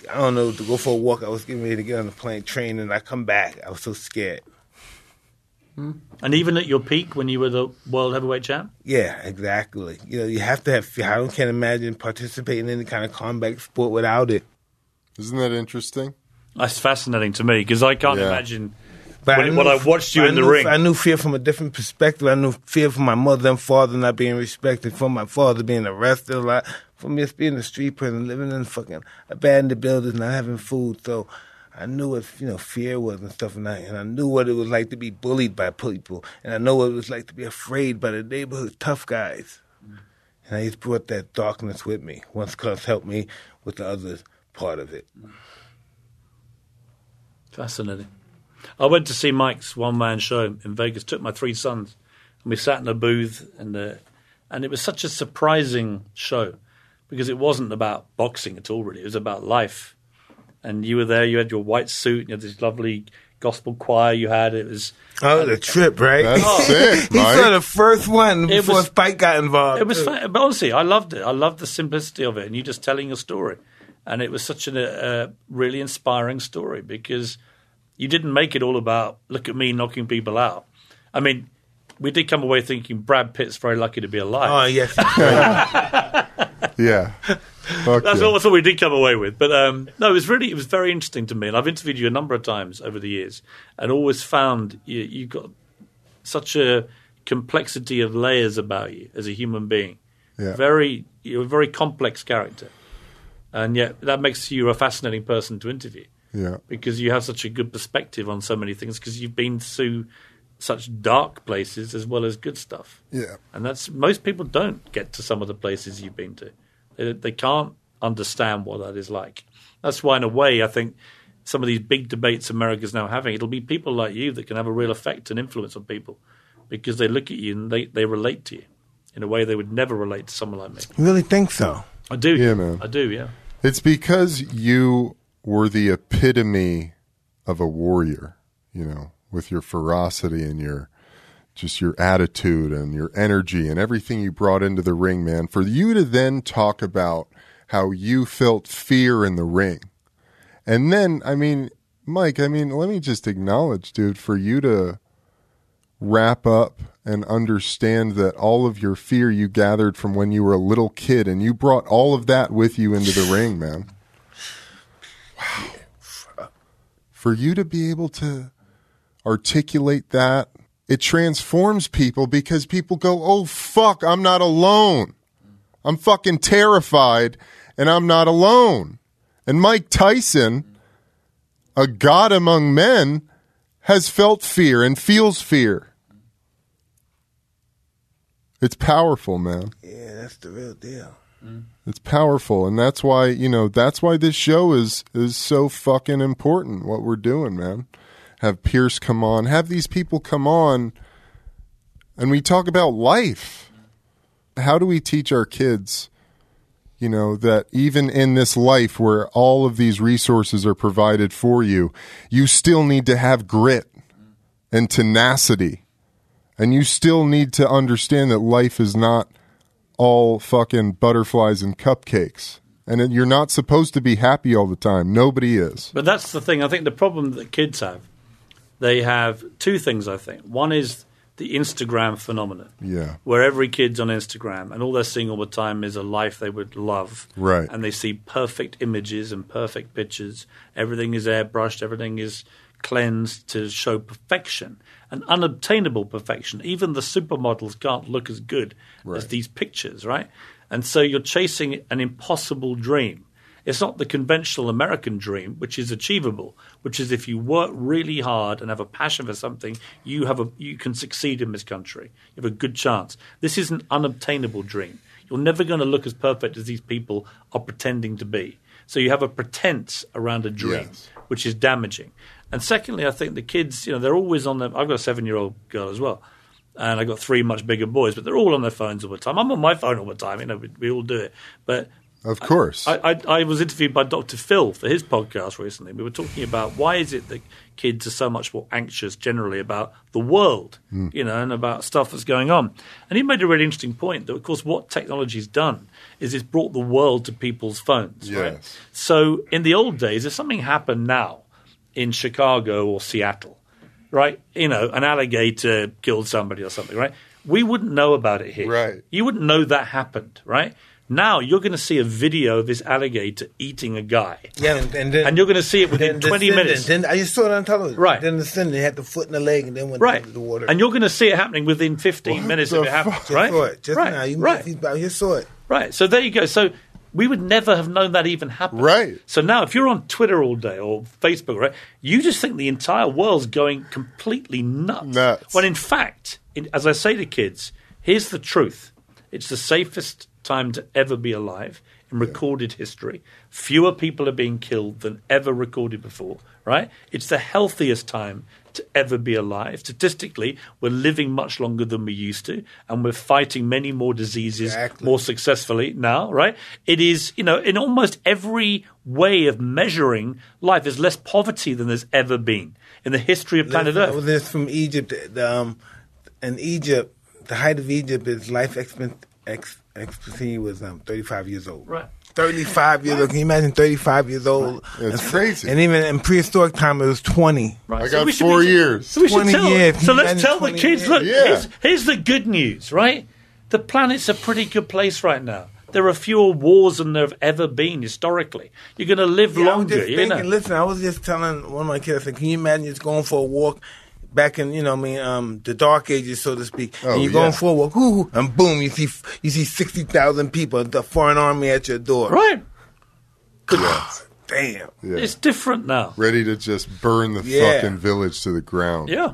Speaker 2: I don't know, to go for a walk. I was getting ready to get on the plane, train, and I come back. I was so scared. Hmm.
Speaker 1: And even at your peak when you were the world heavyweight champ?
Speaker 2: Yeah, exactly. You know, you have to have fear. I can't imagine participating in any kind of combat sport without it.
Speaker 3: Isn't that interesting?
Speaker 1: That's fascinating to me because I can't
Speaker 3: Yeah.
Speaker 1: imagine
Speaker 2: But
Speaker 1: when,
Speaker 2: knew-
Speaker 1: when I watched you
Speaker 2: I
Speaker 1: in the
Speaker 2: knew-
Speaker 1: ring.
Speaker 2: I knew fear from a different perspective. I knew fear from my mother and father not being respected, from my father being arrested a lot, from just being a street person, living in fucking abandoned buildings, not having food. So I knew what you know fear was and stuff, and I and I knew what it was like to be bullied by people, and I know what it was like to be afraid by the neighborhood tough guys. Mm. And I just brought that darkness with me. Once Cus helped me with the other part of it.
Speaker 1: Fascinating. I went to see Mike's one man show in Vegas. Took my three sons, and we sat in a booth, and uh, and it was such a surprising show because it wasn't about boxing at all. Really, it was about life. And you were there. You had your white suit. And you had this lovely gospel choir. You had it was.
Speaker 2: Oh, the trip, right?
Speaker 3: That's sick,
Speaker 2: he
Speaker 3: Mike.
Speaker 2: saw the first one
Speaker 1: It
Speaker 2: before
Speaker 1: was-
Speaker 2: Spike got involved.
Speaker 1: It was fun, but honestly, I loved it. I loved the simplicity of it, and you just telling your story, and it was such a uh, really inspiring story because you didn't make it all about look at me knocking people out. I mean, we did come away thinking Brad Pitt's very lucky to be alive.
Speaker 2: Oh yes,
Speaker 3: Yeah. Fuck
Speaker 1: That's
Speaker 3: yeah.
Speaker 1: what, that's what we did come away with. But um, no, it was really it was very interesting to me, and I've interviewed you a number of times over the years, and always found you, you got such a complexity of layers about you as a human being.
Speaker 3: Yeah.
Speaker 1: Very, you're a very complex character, and yet that makes you a fascinating person to interview
Speaker 3: Yeah.
Speaker 1: because you have such a good perspective on so many things because you've been through such dark places as well as good stuff.
Speaker 3: Yeah.
Speaker 1: And that's most people don't get to some of the places you've been to. They, they can't understand what that is like. That's why, in a way, I think some of these big debates America's now having, it'll be people like you that can have a real effect and influence on people because they look at you and they, they relate to you in a way they would never relate to someone like me.
Speaker 2: you really think so?
Speaker 1: I do.
Speaker 3: Yeah, man.
Speaker 1: I do, yeah.
Speaker 3: It's because you were the epitome of a warrior, you know, with your ferocity and your just your attitude and your energy and everything you brought into the ring, man. For you to then talk about how you felt fear in the ring. And then, I mean, Mike, I mean, let me just acknowledge, dude, for you to wrap up and understand that all of your fear you gathered from when you were a little kid and you brought all of that with you into the ring, man. For you to be able to articulate that, it transforms people because people go, oh, fuck, I'm not alone. I'm fucking terrified and I'm not alone. And Mike Tyson, a god among men, has felt fear and feels fear. It's powerful, man.
Speaker 2: Yeah, that's the real deal. Mm-hmm.
Speaker 3: It's powerful, and that's why you know that's why this show is is so fucking important. What we're doing, man. Have Piers come on. Have these people come on, and we talk about life. How do we teach our kids? You know that even in this life where all of these resources are provided for you, you still need to have grit and tenacity, and you still need to understand that life is not all fucking butterflies and cupcakes. And you're not supposed to be happy all the time. Nobody is.
Speaker 1: But that's the thing. I think the problem that kids have, they have two things, I think. One is the Instagram phenomenon.
Speaker 3: Yeah.
Speaker 1: where every kid's on Instagram and all they're seeing all the time is a life they would love.
Speaker 3: Right.
Speaker 1: And they see perfect images and perfect pictures. Everything is airbrushed, everything is cleansed to show perfection and unobtainable perfection. Even the supermodels can't look as good as these pictures, right? And so you're chasing an impossible dream. It's not the conventional American dream, which is achievable, which is if you work really hard and have a passion for something, you have a you can succeed in this country. You have a good chance. This is an unobtainable dream. You're never going to look as perfect as these people are pretending to be. So you have a pretense around a dream,
Speaker 3: Yes.
Speaker 1: which is damaging. And secondly, I think the kids, you know, they're always on their. I've got a seven-year-old girl as well, and I've got three much bigger boys, but they're all on their phones all the time. I'm on my phone all the time. You know, we, we all do it, but
Speaker 3: Of course.
Speaker 1: I, I, I was interviewed by Dr. Phil for his podcast recently. We were talking about why is it that kids are so much more anxious generally about the world, hmm. you know, and about stuff that's going on. And he made a really interesting point that, of course, what technology's done is it's brought the world to people's phones, right?
Speaker 3: Yes.
Speaker 1: So in the old days, if something happened now in Chicago or Seattle, right, you know, an alligator killed somebody or something, right, we wouldn't know about it here.
Speaker 3: Right.
Speaker 1: You wouldn't know that happened, right? Now you're going to see a video of this alligator eating a guy,
Speaker 2: Yeah, and, and then
Speaker 1: and you're going to see it within
Speaker 2: then the
Speaker 1: 20
Speaker 2: sending-
Speaker 1: minutes.
Speaker 2: Then I just saw it on television.
Speaker 1: Right.
Speaker 2: Then the sending had the foot in the leg and then went
Speaker 1: Right,
Speaker 2: into the water.
Speaker 1: and you're going to see it happening within 15 minutes
Speaker 3: the
Speaker 1: if it happens, right?
Speaker 2: just
Speaker 1: right,
Speaker 2: now. You
Speaker 1: right,
Speaker 2: just saw it.
Speaker 1: right. So there you go. So we would never have known that even happened.
Speaker 3: Right.
Speaker 1: So now, if you're on Twitter all day or Facebook, right, you just think the entire world's going completely nuts.
Speaker 3: Nuts.
Speaker 1: When in fact, in, as I say to kids, here's the truth: it's the safest time to ever be alive. in recorded history. Fewer people are being killed than ever recorded before, right? It's the healthiest time to ever be alive. Statistically, we're living much longer than we used to, and we're fighting many more diseases
Speaker 2: Exactly.
Speaker 1: more successfully now, right? It is, you know, in almost every way of measuring life, there's less poverty than there's ever been in the history of planet Earth.
Speaker 2: was just from Egypt. Um, in Egypt, the height of Egypt is life expect, ex, expectancy was um, 35 years old.
Speaker 1: Right.
Speaker 2: 35 years old. Can you imagine 35 years old?
Speaker 3: It's
Speaker 2: And-
Speaker 3: crazy.
Speaker 2: And even in prehistoric time, it was 20.
Speaker 1: Right.
Speaker 3: I got
Speaker 1: we
Speaker 3: four
Speaker 1: we should-
Speaker 3: years.
Speaker 1: So we should
Speaker 2: 20
Speaker 1: tell.
Speaker 2: years.
Speaker 1: So let's tell the kids.
Speaker 2: years.
Speaker 1: Look,
Speaker 3: Yeah.
Speaker 1: here's, here's the good news, right? The planet's a pretty good place right now. There are fewer wars than there have ever been historically. You're going to live
Speaker 2: Yeah, I was
Speaker 1: longer.
Speaker 2: just
Speaker 1: you know.
Speaker 2: listen, I was just telling one of my kids, I said, can you imagine just going for a walk back in, you know, I mean, um, the dark ages, so to speak.
Speaker 3: Oh,
Speaker 2: and you're
Speaker 3: yeah.
Speaker 2: going for a walk, whoo, and boom, you see, you see 60,000 people, the foreign army at your door.
Speaker 1: Right.
Speaker 2: Damn.
Speaker 3: Yeah.
Speaker 1: It's different now.
Speaker 3: Ready to just burn the
Speaker 2: Yeah.
Speaker 3: fucking village to the ground.
Speaker 1: Yeah.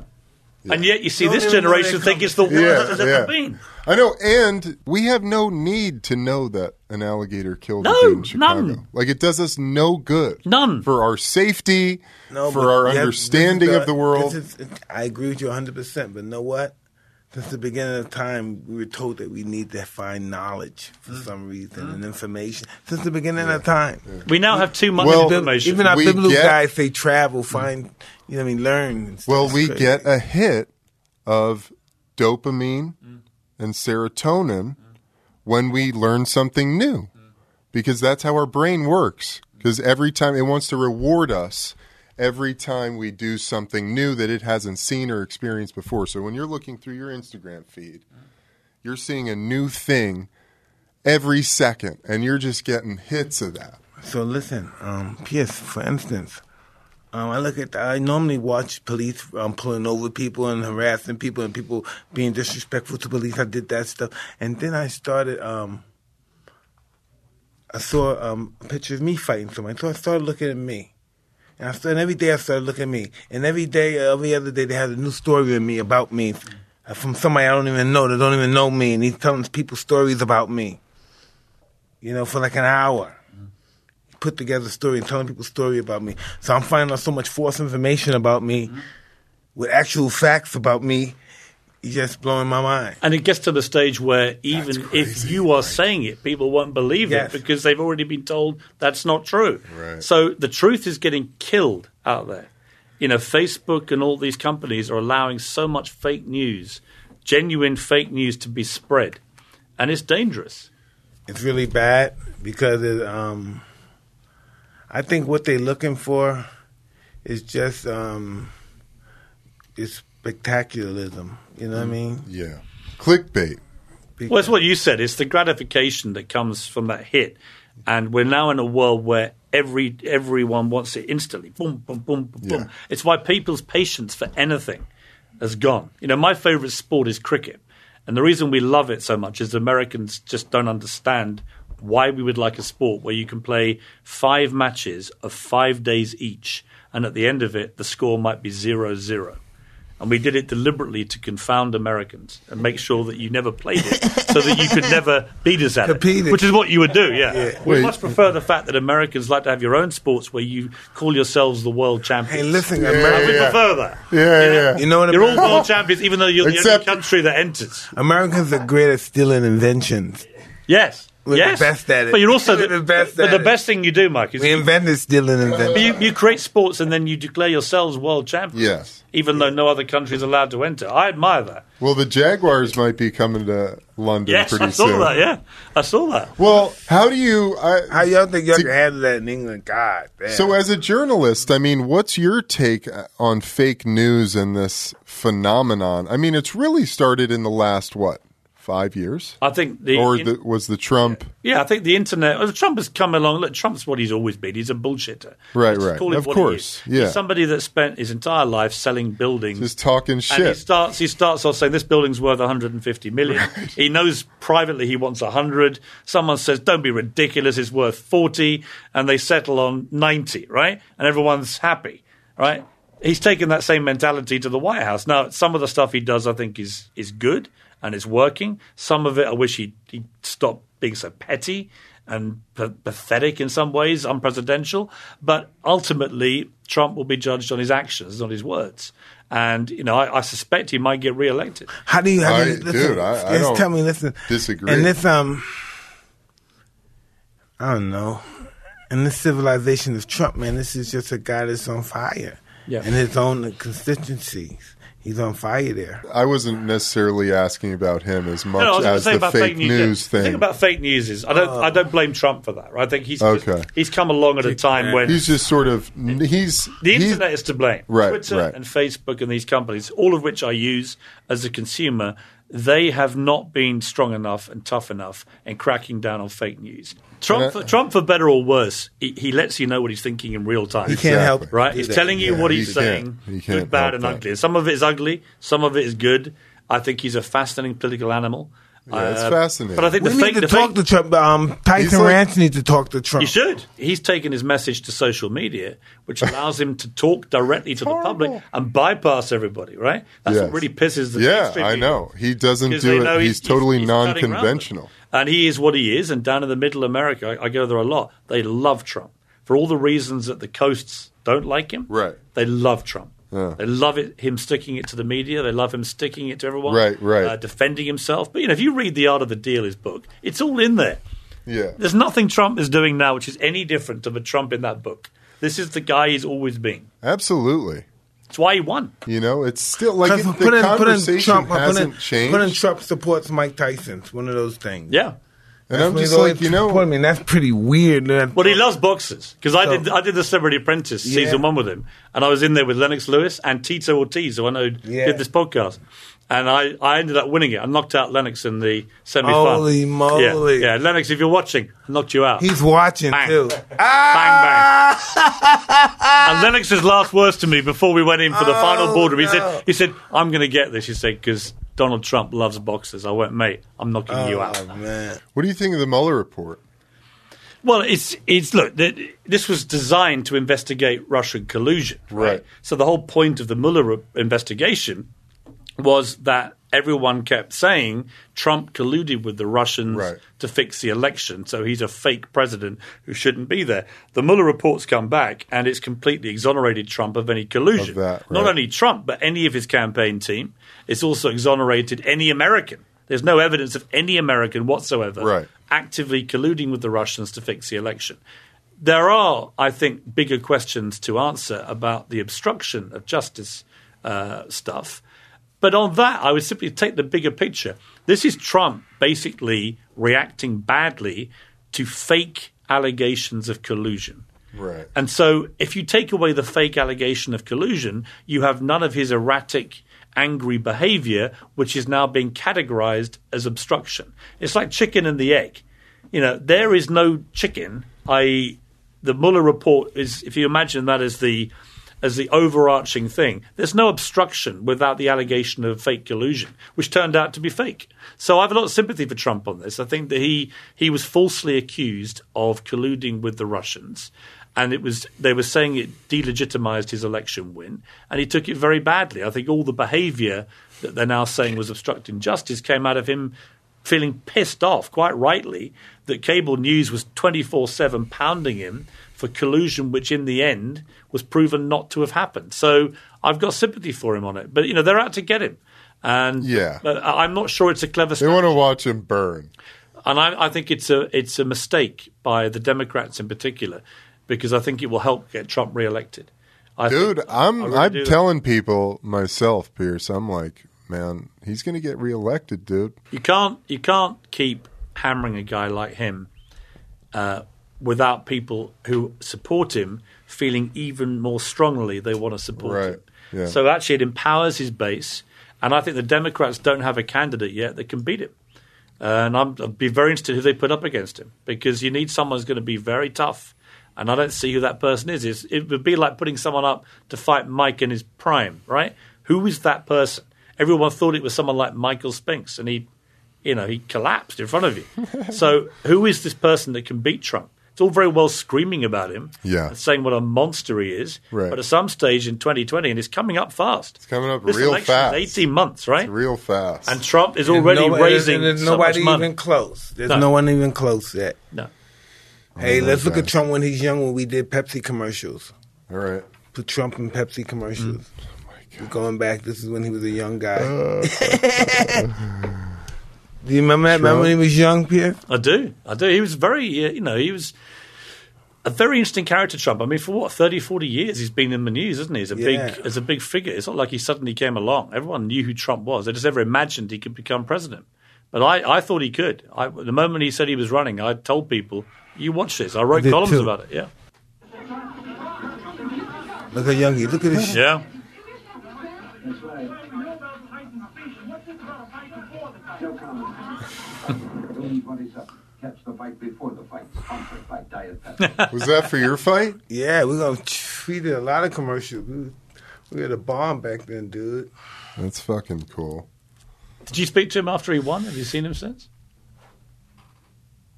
Speaker 1: And yet you see
Speaker 2: Don't
Speaker 1: this generation
Speaker 2: they
Speaker 1: think it's the worst
Speaker 3: Yeah,
Speaker 1: it's
Speaker 3: yeah.
Speaker 1: ever been.
Speaker 3: I know, and we have no need to know that an alligator killed
Speaker 1: No,
Speaker 3: a dude in Chicago.
Speaker 1: none.
Speaker 3: Like it does us no good.
Speaker 1: None.
Speaker 3: for our safety,
Speaker 2: No,
Speaker 3: for our
Speaker 2: you have-
Speaker 3: understanding
Speaker 2: this
Speaker 3: of the world.
Speaker 2: is- I agree with you 100%, but know what? Since the beginning of time, we were told that we need to find knowledge for
Speaker 3: Mm.
Speaker 2: some reason mm-hmm. and information. Since the beginning of time.
Speaker 1: We now have too much
Speaker 3: Well,
Speaker 1: information.
Speaker 2: Even our
Speaker 3: We
Speaker 2: biblical
Speaker 3: get-
Speaker 2: guys say travel, mm-hmm. find, you know what I mean, learn. and stuff.
Speaker 3: well, we get a hit of dopamine mm. and serotonin mm. when we learn something new, mm. because that's how our brain works. Because every time it wants to reward us every time we do something new that it hasn't seen or experienced before. So when you're looking through your Instagram feed, you're seeing a new thing every second, and you're just getting hits of that.
Speaker 2: So listen, um, P.S. For instance, um, I look at I normally watch police um, pulling over people and harassing people and people being disrespectful to police. I did that stuff, and then I started. Um, I saw um, a picture of me fighting someone, so I started looking at me. And I started, and every day I started looking at me, and every day, every other day, they had a new story of me about me uh, from somebody I don't even know that don't even know me, and he's telling people stories about me. You know, for like an hour put together a story and telling people a story about me. So I'm finding out so much false information about me
Speaker 1: Mm-hmm.
Speaker 2: with actual facts about me. Just blowing my mind.
Speaker 1: And it gets to the stage where even if you are saying it, people won't believe
Speaker 2: Yes.
Speaker 1: it because they've already been told that's not true.
Speaker 3: Right.
Speaker 1: So the truth is getting killed out there. You know, Facebook and all these companies are allowing so much fake news, genuine fake news to be spread. And it's dangerous.
Speaker 2: It's really bad because it, um, I think what they're looking for is just um, it's spectacularism. You know what I mm. mean?
Speaker 3: Yeah, clickbait.
Speaker 1: Well, it's what you said. It's the gratification that comes from that hit, and we're now in a world where every everyone wants it instantly. Boom, boom, boom, boom, boom. It's why people's patience for anything has gone. You know, my favorite sport is cricket, and the reason we love it so much is Americans just don't understand why we would like a sport where you can play five matches of five days each, and at the end of it, the score might be zero zero. And we did it deliberately to confound Americans and make sure that you never played it, so that you could never beat us at
Speaker 2: Compete
Speaker 1: it.
Speaker 2: it.
Speaker 1: Which is what you would do, yeah. We
Speaker 3: Wait.
Speaker 1: much prefer the fact that Americans like to have your own sports where you call yourselves the world champions.
Speaker 2: Hey, listen,
Speaker 1: I
Speaker 2: America,
Speaker 1: would
Speaker 3: yeah.
Speaker 1: prefer that.
Speaker 3: Yeah, yeah.
Speaker 2: you know what
Speaker 1: You're all world champions, even though you're the only country that enters.
Speaker 2: Americans are great at stealing inventions.
Speaker 1: Yes,
Speaker 2: We're the best at it.
Speaker 1: But you're also the,
Speaker 2: the best
Speaker 1: But
Speaker 2: at
Speaker 1: the
Speaker 2: it.
Speaker 1: best thing you do, Mike, is
Speaker 2: We
Speaker 1: you,
Speaker 2: invented stealing inventions.
Speaker 1: you, you create sports and then you declare yourselves world champions.
Speaker 3: Yes.
Speaker 1: Even though no other country is allowed to enter. I admire that.
Speaker 3: Well, the Jaguars might be coming to London
Speaker 1: Yes,
Speaker 3: pretty
Speaker 1: I saw
Speaker 3: soon.
Speaker 1: that. Yeah, I saw that.
Speaker 3: Well, how do you? I,
Speaker 2: How y'all think y'all
Speaker 3: To-
Speaker 2: can handle that in England? God damn.
Speaker 3: so, as a journalist, I mean, what's your take on fake news and this phenomenon? I mean, it's really started in the last what five years,
Speaker 1: I think the
Speaker 3: or the, was the Trump?
Speaker 1: Yeah, I think the internet. Trump has come along. Look, Trump's what he's always been. He's a bullshitter.
Speaker 3: Right, right. Of course, yeah.
Speaker 1: He's somebody that spent his entire life selling buildings.
Speaker 3: Just talking
Speaker 1: and he
Speaker 3: shit.
Speaker 1: starts. He starts off saying this building's worth 150 million. He knows privately he wants 100. Someone says, "Don't be ridiculous. It's worth 40," and they settle on 90. Right, and everyone's happy. Right. He's taken that same mentality to the White House. Now, some of the stuff he does, I think, is is good and it's working. Some of it, I wish he he stopped being so petty and p- pathetic in some ways, unpresidential. But ultimately, Trump will be judged on his actions, not his words. And you know, I, I suspect he might get reelected.
Speaker 2: How do you, how do you
Speaker 3: I-
Speaker 2: listen,
Speaker 3: dude, I- I
Speaker 2: just
Speaker 3: don't
Speaker 2: tell me, listen,
Speaker 3: disagree.
Speaker 2: And this, um, I don't know. And this civilization of Trump, man, this is just a guy that's on fire.
Speaker 1: Yeah.
Speaker 2: In his own constituencies. He's on fire there.
Speaker 3: I wasn't necessarily asking about him as much
Speaker 1: No, I was going
Speaker 3: as the
Speaker 1: about
Speaker 3: fake news
Speaker 1: The
Speaker 3: thing.
Speaker 1: thing about fake news is I don't I oh. don't blame Trump for that. Right? I think he's just- he's come along at a time when
Speaker 3: he's just sort of he's
Speaker 1: The
Speaker 3: he's-
Speaker 1: internet is to blame.
Speaker 3: Right,
Speaker 1: Twitter
Speaker 3: right.
Speaker 1: and Facebook and these companies, all of which I use as a consumer, they have not been strong enough and tough enough in cracking down on fake news. Trump, for, Trump for better or worse, he, he lets you know what he's thinking in real time.
Speaker 2: He can't help
Speaker 3: Exactly.
Speaker 1: Right? He's
Speaker 2: that.
Speaker 1: telling you
Speaker 2: Yeah.
Speaker 1: what
Speaker 3: he
Speaker 1: he's
Speaker 3: can't.
Speaker 1: saying,
Speaker 3: He
Speaker 1: good, bad, and
Speaker 3: that.
Speaker 1: ugly. Some of it is ugly, some of it is good. I think he's a fascinating political animal. Uh,
Speaker 3: Yeah, it's fascinating.
Speaker 1: But I think
Speaker 2: We
Speaker 1: the
Speaker 2: need
Speaker 1: fake,
Speaker 2: to
Speaker 1: the
Speaker 2: talk
Speaker 1: fake,
Speaker 2: to Trump. Um, Tyson
Speaker 3: like-
Speaker 2: Ranch needs to talk to Trump.
Speaker 1: He should. He's taken his message to social media, which allows him to talk directly to the public and bypass everybody, right? That's
Speaker 3: Yes.
Speaker 1: what really pisses the
Speaker 3: yeah,
Speaker 1: mainstream
Speaker 3: I
Speaker 1: people.
Speaker 3: know he doesn't do it. He's, totally
Speaker 1: he's cutting
Speaker 3: non-conventional.
Speaker 1: And he is what he is. And down in the middle America, I, I go there a lot. They love Trump for all the reasons that the coasts don't like him.
Speaker 3: Right.
Speaker 1: They love Trump.
Speaker 3: Yeah.
Speaker 1: They love it, him sticking it to the media. They love him sticking it to everyone.
Speaker 3: Right, right.
Speaker 1: Uh, defending himself. But you know, if you read the Art of the Deal, his book, it's all in there.
Speaker 3: Yeah,
Speaker 1: There's nothing Trump is doing now which is any different to the Trump in that book. This is the guy he's always been.
Speaker 3: absolutely.
Speaker 1: That's why he won.
Speaker 3: You know, it's still like
Speaker 2: Because
Speaker 3: it, the
Speaker 2: put in, put in
Speaker 3: conversation
Speaker 2: Trump, put in,
Speaker 3: hasn't changed.
Speaker 2: put in Trump supports Mike Tyson. It's one of those things.
Speaker 1: Yeah.
Speaker 3: And I'm just like, you know,
Speaker 2: always put me, that's pretty weird. That-
Speaker 1: Well, he loves boxers because I did. Oh. I did the Celebrity Apprentice
Speaker 2: Yeah.
Speaker 1: season one with him, and I was in there with Lennox Lewis and Tito Ortiz, who I know
Speaker 2: Yeah.
Speaker 1: did this podcast. And I, I ended up winning it. I knocked out Lennox in the semi-final.
Speaker 2: Holy moly.
Speaker 1: Yeah, yeah, Lennox, if you're watching, I knocked you out.
Speaker 2: He's watching
Speaker 1: Bang.
Speaker 2: too.
Speaker 1: bang bang. and Lennox's last words to me before we went in for the final
Speaker 2: Oh,
Speaker 1: boardroom, he
Speaker 2: no.
Speaker 1: said, "He said I'm going to get this." He said because Donald Trump loves boxers. I went, mate, I'm knocking you out.
Speaker 2: Oh man.
Speaker 3: what do you think of the Mueller report?
Speaker 1: Well, it's it's look. th- This was designed to investigate Russian collusion, right?
Speaker 3: Right.
Speaker 1: So the whole point of the Mueller investigation was that everyone kept saying Trump colluded with the Russians
Speaker 3: Right.
Speaker 1: to fix the election, so he's a fake president who shouldn't be there. The Mueller reports come back, and it's completely exonerated Trump of any collusion.
Speaker 3: Of that,
Speaker 1: Not only Trump, but any of his campaign team. It's also exonerated any American. There's no evidence of any American whatsoever
Speaker 3: Right.
Speaker 1: actively colluding with the Russians to fix the election. There are, I think, bigger questions to answer about the obstruction of justice uh, stuff. But on that, I would simply take the bigger picture. This is Trump basically reacting badly to fake allegations of collusion.
Speaker 3: Right.
Speaker 1: And so, if you take away the fake allegation of collusion, you have none of his erratic, angry behavior, which is now being categorized as obstruction. It's like chicken and the egg. You know, there is no chicken, i.e., the Mueller report is, if you imagine that as the as the overarching thing. There's no obstruction without the allegation of fake collusion, which turned out to be fake. So I have a lot of sympathy for Trump on this. I think that he he was falsely accused of colluding with the Russians, and it was they were saying it delegitimized his election win, and he took it very badly. I think all the behaviour that they're now saying was obstructing justice came out of him feeling pissed off, quite rightly, that cable news was 24 7 pounding him for collusion, which in the end was proven not to have happened. So I've got sympathy for him on it. But, you know, they're out to get him. And
Speaker 3: Yeah.
Speaker 1: I'm not sure it's a clever
Speaker 3: They want to watch him burn.
Speaker 1: and I, I think it's a it's a mistake by the Democrats in particular because I think it will help get Trump reelected. I
Speaker 3: Dude, I'm
Speaker 1: really
Speaker 3: I'm telling people myself, Piers. I'm like, man, he's going to get reelected, dude.
Speaker 1: You can't you can't keep hammering a guy like him uh, without people who support him feeling even more strongly they want to support
Speaker 3: Right,
Speaker 1: him.
Speaker 3: yeah.
Speaker 1: So actually, it empowers his base, and I think the Democrats don't have a candidate yet that can beat him. And I'm, I'd be very interested who they put up against him because you need someone who's going to be very tough. And I don't see who that person is. It's, it would be like putting someone up to fight Mike in his prime, right? Who is that person? Everyone thought it was someone like Michael Spinks, and he, you know, he collapsed in front of you. so who is this person that can beat Trump? It's all very well screaming about him,
Speaker 3: Yeah.
Speaker 1: and saying what a monster he is.
Speaker 3: Right.
Speaker 1: But at some stage in 2020, and it's coming up fast. It's
Speaker 3: coming up
Speaker 1: this
Speaker 3: real
Speaker 1: election is
Speaker 3: fast.
Speaker 1: 18 months, right?
Speaker 3: Real fast.
Speaker 1: and Trump is already
Speaker 2: Nobody-
Speaker 1: raising
Speaker 2: there's
Speaker 1: so much
Speaker 2: nobody
Speaker 1: money.
Speaker 2: even close. There's
Speaker 1: No.
Speaker 2: no. one even close yet.
Speaker 1: No.
Speaker 2: Hey, let's look
Speaker 3: guys.
Speaker 2: at Trump when he's young when we did Pepsi commercials.
Speaker 3: All right.
Speaker 2: Put Trump in Pepsi commercials.
Speaker 3: Mm. Oh
Speaker 2: We're going back, this is when he was a young guy.
Speaker 3: Uh.
Speaker 2: Do you remember that? Remember when he was young, Pierre?
Speaker 1: I do. I do. He was very, uh, you know, he was a very interesting character, Trump. I mean, for what, 30, 40 years he's been in the news, isn't he? He's a
Speaker 2: Yeah.
Speaker 1: big as a big figure. It's not like he suddenly came along. Everyone knew who Trump was. They just never imagined he could become president. But I, I thought he could. I, the moment he said he was running, I told people, you watch this. I wrote
Speaker 2: did
Speaker 1: columns
Speaker 2: too.
Speaker 1: about it. Yeah.
Speaker 2: Look at Youngie. Look at this.
Speaker 1: Yeah.
Speaker 4: No comment. Anybody's up. Catch the fight before the fight. Sponsored by Diet
Speaker 3: Was that for your fight?
Speaker 2: Yeah, we're going to. We did a lot of commercials. We, we had a bomb back then, dude.
Speaker 3: That's fucking cool.
Speaker 1: Did you speak to him after he won? Have you seen him since?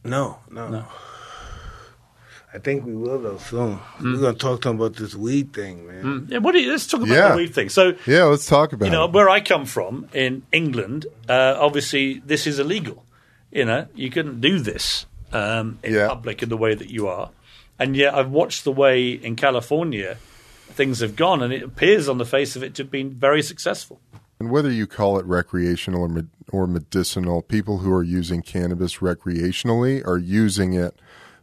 Speaker 2: No, no.
Speaker 1: No.
Speaker 2: I think we will, though, soon.
Speaker 1: Hmm.
Speaker 2: We're going to talk to him about this weed thing, man.
Speaker 1: Yeah. What do you, let's talk about
Speaker 3: Yeah.
Speaker 1: the weed thing. So
Speaker 3: Yeah, let's talk about
Speaker 1: you know
Speaker 3: it.
Speaker 1: where I come from in England. Uh, obviously, this is illegal. You know, you couldn't do this um, in
Speaker 3: Yeah.
Speaker 1: public in the way that you are. And yet, I've watched the way in California things have gone, and it appears on the face of it to have been very successful.
Speaker 3: And whether you call it recreational or, med- or medicinal, people who are using cannabis recreationally are using it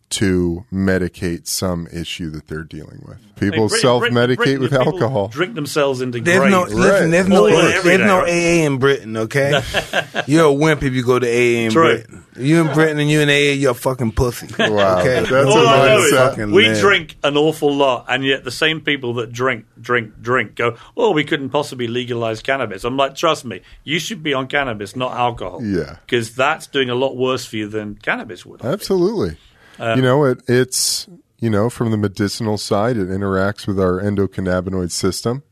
Speaker 3: to medicate some issue that they're dealing with. People
Speaker 1: I Britain-
Speaker 3: self-medicate
Speaker 1: Britain,
Speaker 3: with
Speaker 1: people
Speaker 3: alcohol.
Speaker 1: drink themselves into
Speaker 2: There's
Speaker 1: graves.
Speaker 2: no listen. There's no
Speaker 1: All
Speaker 2: AA, there's
Speaker 1: day,
Speaker 2: no? AA in Britain. Okay, you're a wimp if you go to AA in
Speaker 1: True.
Speaker 2: Britain. You in Britain and you in AA, you're a fucking pussy.
Speaker 3: Wow,
Speaker 2: okay,
Speaker 3: that's
Speaker 1: All
Speaker 3: a
Speaker 1: I know is
Speaker 3: mindset.
Speaker 2: Fucking
Speaker 1: we
Speaker 2: live.
Speaker 1: drink an awful lot, and yet the same people that drink, drink, drink go, "Oh, we couldn't possibly legalize cannabis." I'm like, trust me, you should be on cannabis, not alcohol.
Speaker 3: Yeah.
Speaker 1: because that's doing a lot worse for you than cannabis would.
Speaker 3: Absolutely. You know, it, it's, you know, from the medicinal side, it interacts with our endocannabinoid system.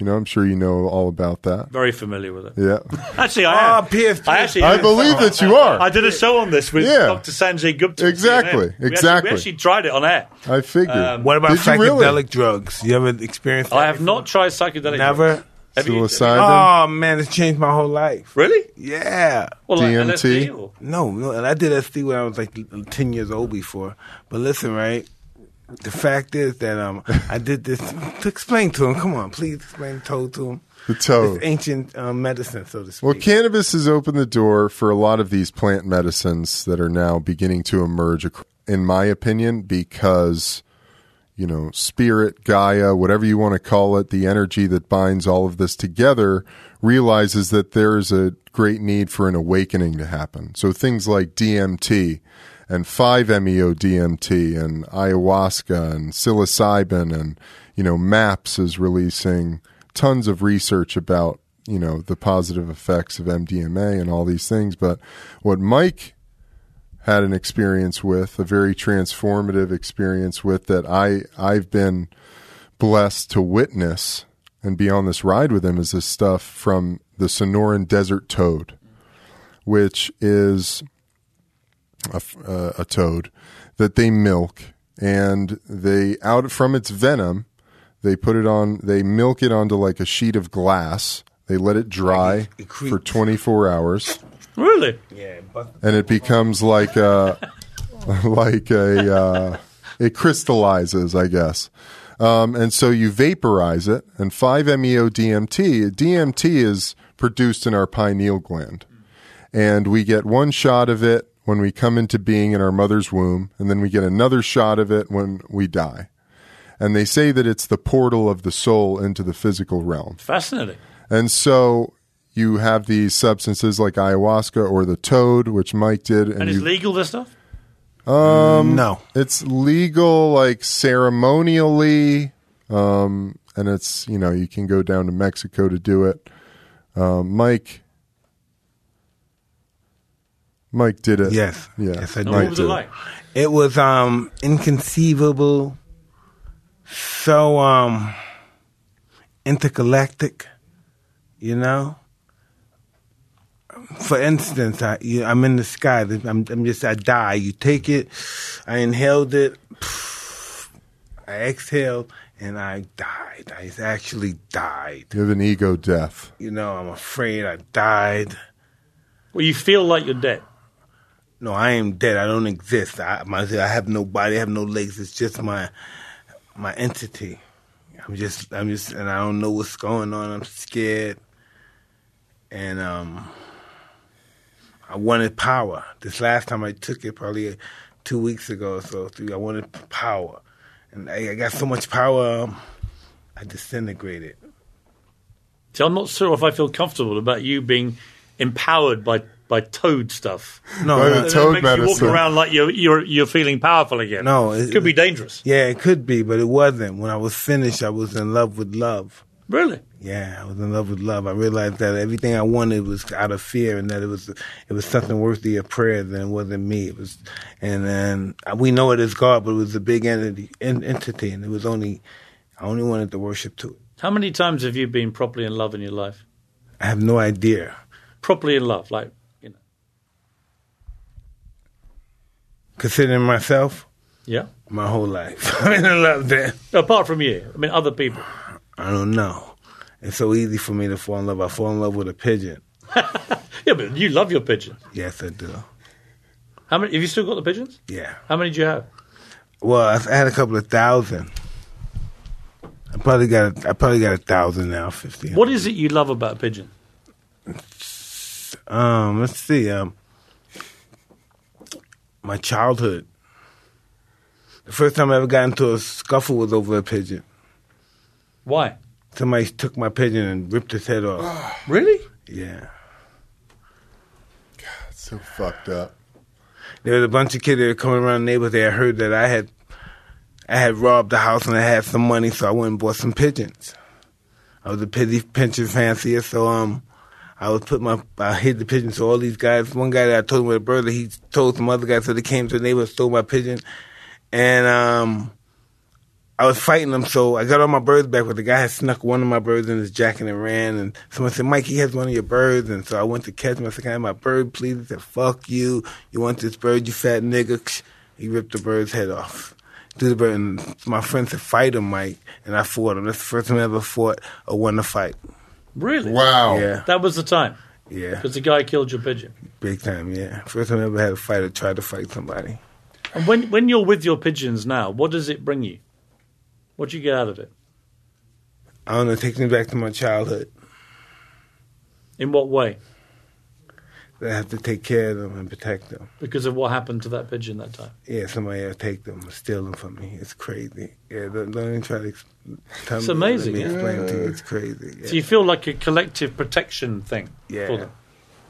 Speaker 3: You know, I'm sure you know all about that.
Speaker 1: Very familiar with it.
Speaker 3: Yeah.
Speaker 1: Actually, I
Speaker 2: Oh,
Speaker 1: am.
Speaker 2: Piers,
Speaker 1: I actually,
Speaker 3: I believe that you are.
Speaker 1: I did a show on this with
Speaker 3: Yeah.
Speaker 1: Dr. Sanjay Gupta.
Speaker 3: Exactly,
Speaker 1: CNN. We actually-
Speaker 3: exactly.
Speaker 1: we actually tried it on air.
Speaker 3: I figured.
Speaker 1: Um,
Speaker 2: What about
Speaker 3: Did you
Speaker 2: psychedelic
Speaker 3: really?
Speaker 2: drugs? You ever experienced? That
Speaker 1: I have
Speaker 2: before?
Speaker 1: not tried psychedelic.
Speaker 2: Never.
Speaker 1: drugs. Have
Speaker 2: Oh man, it's changed my whole life.
Speaker 1: Really?
Speaker 2: Yeah.
Speaker 1: Well, like
Speaker 3: DMT?
Speaker 1: LSD
Speaker 2: No, no, and I did SD when I was like ten years old before. But listen, right? The fact is that um, I did this to explain to him. Come on, please explain toad to him.
Speaker 3: The toad.
Speaker 2: It's ancient um, medicine, so to speak.
Speaker 3: Well, cannabis has opened the door for a lot of these plant medicines that are now beginning to emerge, in my opinion, because, you know, spirit, Gaia, whatever you want to call it, the energy that binds all of this together realizes that there is a great need for an awakening to happen. So things like DMT and 5-MeO DMT and ayahuasca and psilocybin and, you know, MAPS is releasing tons of research about, you know, the positive effects of MDMA and all these things. But what Mike had an experience with, a very transformative experience with that I I've been blessed to witness and be on this ride with him is this stuff from the Sonoran Desert Toad, which is a, f- uh, a toad that they milk and they out from its venom they put it on they milk it onto like a sheet of glass. They let it dry
Speaker 2: it
Speaker 3: for 24 hours.
Speaker 1: Really?
Speaker 2: yeah, but
Speaker 3: and it becomes like a like a uh, it crystallizes, I guess. Um, and so you vaporize it, and 5-MeO DMT. DMT is produced in our pineal gland, and we get one shot of it when we come into being in our mother's womb, and then we get another shot of it when we die. And they say that it's the portal of the soul into the physical realm.
Speaker 1: Fascinating.
Speaker 3: And so you have these substances like ayahuasca or the toad, which Mike did, and,
Speaker 1: And it's
Speaker 3: you,
Speaker 1: legal, this stuff?
Speaker 2: Um, no.
Speaker 3: it's legal like ceremonially, um, and it's you know you can go down to Mexico to do it. Um, Mike, Mike did it.
Speaker 2: Yes.
Speaker 3: yeah.
Speaker 2: Yes, I
Speaker 1: And
Speaker 2: did.
Speaker 1: what was it like?
Speaker 2: It was um inconceivable, so um intergalactic, you know. For instance, I you, I'm in the sky. I'm, I'm just I die. You take it. I inhaled it. I exhaled and I died. I actually died.
Speaker 3: You have an ego death.
Speaker 2: You know, I'm afraid I died.
Speaker 1: Well, you feel like you're dead.
Speaker 2: no, I am dead. I don't exist. I, my, I have no body. I have no legs. It's just my my entity. I'm just, I'm just, and I don't know what's going on. I'm scared, and um, I wanted power. This last time I took it, probably two weeks ago or so, three. I wanted power, and I, I got so much power, um, I disintegrated.
Speaker 1: See, I'm not sure if I feel comfortable about you being empowered by by toad stuff.
Speaker 2: No,
Speaker 3: By
Speaker 2: no,
Speaker 3: the
Speaker 1: It
Speaker 3: toad
Speaker 1: makes you walk
Speaker 3: medicine.
Speaker 1: around like you're you're you're feeling powerful again.
Speaker 2: No,
Speaker 1: it
Speaker 2: it-
Speaker 1: could be dangerous.
Speaker 2: yeah, it could be, but it wasn't. When I was finished, I was in love with love.
Speaker 1: Really?
Speaker 2: Yeah, I was in love with love. I realized that everything I wanted was out of fear, and that it was it was something worthy of prayer. Than it wasn't me. It was, and then uh, we know it is God, but it was a big entity, en- entity, and it was only I only wanted to worship to it.
Speaker 1: How many times have you been properly in love in your life?
Speaker 2: I have no idea.
Speaker 1: Properly in love, like you know.
Speaker 2: Considering myself,
Speaker 1: Yeah.
Speaker 2: my whole life, I'm in love. Then
Speaker 1: Apart from you, I mean, other people.
Speaker 2: I don't know. It's so easy for me to fall in love. I fall in love with a pigeon.
Speaker 1: Yeah, but you love your pigeons.
Speaker 2: Yes, I do.
Speaker 1: How many? Have you still got the pigeons?
Speaker 2: Yeah.
Speaker 1: How many do you have?
Speaker 2: Well, I I had a couple of thousand. I probably got a, I probably got a thousand now, fifty.
Speaker 1: What is it you love about a pigeon?
Speaker 2: Um, let's see. Um, my childhood. The first time I ever got into a scuffle was over a pigeon.
Speaker 1: Why?
Speaker 2: Somebody took my pigeon and ripped his head off.
Speaker 1: Really?
Speaker 2: Yeah.
Speaker 3: It's so fucked up.
Speaker 2: There was a bunch of kids that were coming around the neighborhood. They heard that I had, I had robbed the house and I had some money, so I went and bought some pigeons. I was a pity pigeon fancier, so um, I would put my, I hid the pigeons. So all these guys, one guy that I told him with a bird, he told some other guys, so they came to the neighborhood, stole my pigeon, and um, I was fighting them. So I got all my birds back, but the guy had snuck one of my birds in his jacket and ran. And someone said, "Mike, he has one of your birds." And so I went to catch him. I said, "Can I have my bird, please?" He said, "Fuck you! You want this bird, you fat nigga?" He ripped the bird's head off. Threw the bird, and my friend said, "Fight him, Mike." And I fought him. That's the first time I ever fought or won a fight.
Speaker 1: Really?
Speaker 3: Wow.
Speaker 2: Yeah,
Speaker 1: That was the time
Speaker 2: yeah,
Speaker 1: because the guy killed your pigeon.
Speaker 2: big time. Yeah, first time I ever had a fight or tried to fight somebody.
Speaker 1: And when when you're with your pigeons now, what does it bring you? What do you get out of it?
Speaker 2: I don't know. It takes me back to my childhood.
Speaker 1: In what way?
Speaker 2: I have to take care of them and protect them.
Speaker 1: Because of what happened to that pigeon that time.
Speaker 2: Yeah, somebody else take them steal them from me. It's crazy. Yeah, don't, don't even try to tell
Speaker 1: It's
Speaker 2: me.
Speaker 1: amazing,
Speaker 2: Let me
Speaker 1: yeah.
Speaker 2: explain to you. It's crazy. Yeah.
Speaker 1: So you feel like a collective protection thing
Speaker 2: Yeah.
Speaker 1: for them.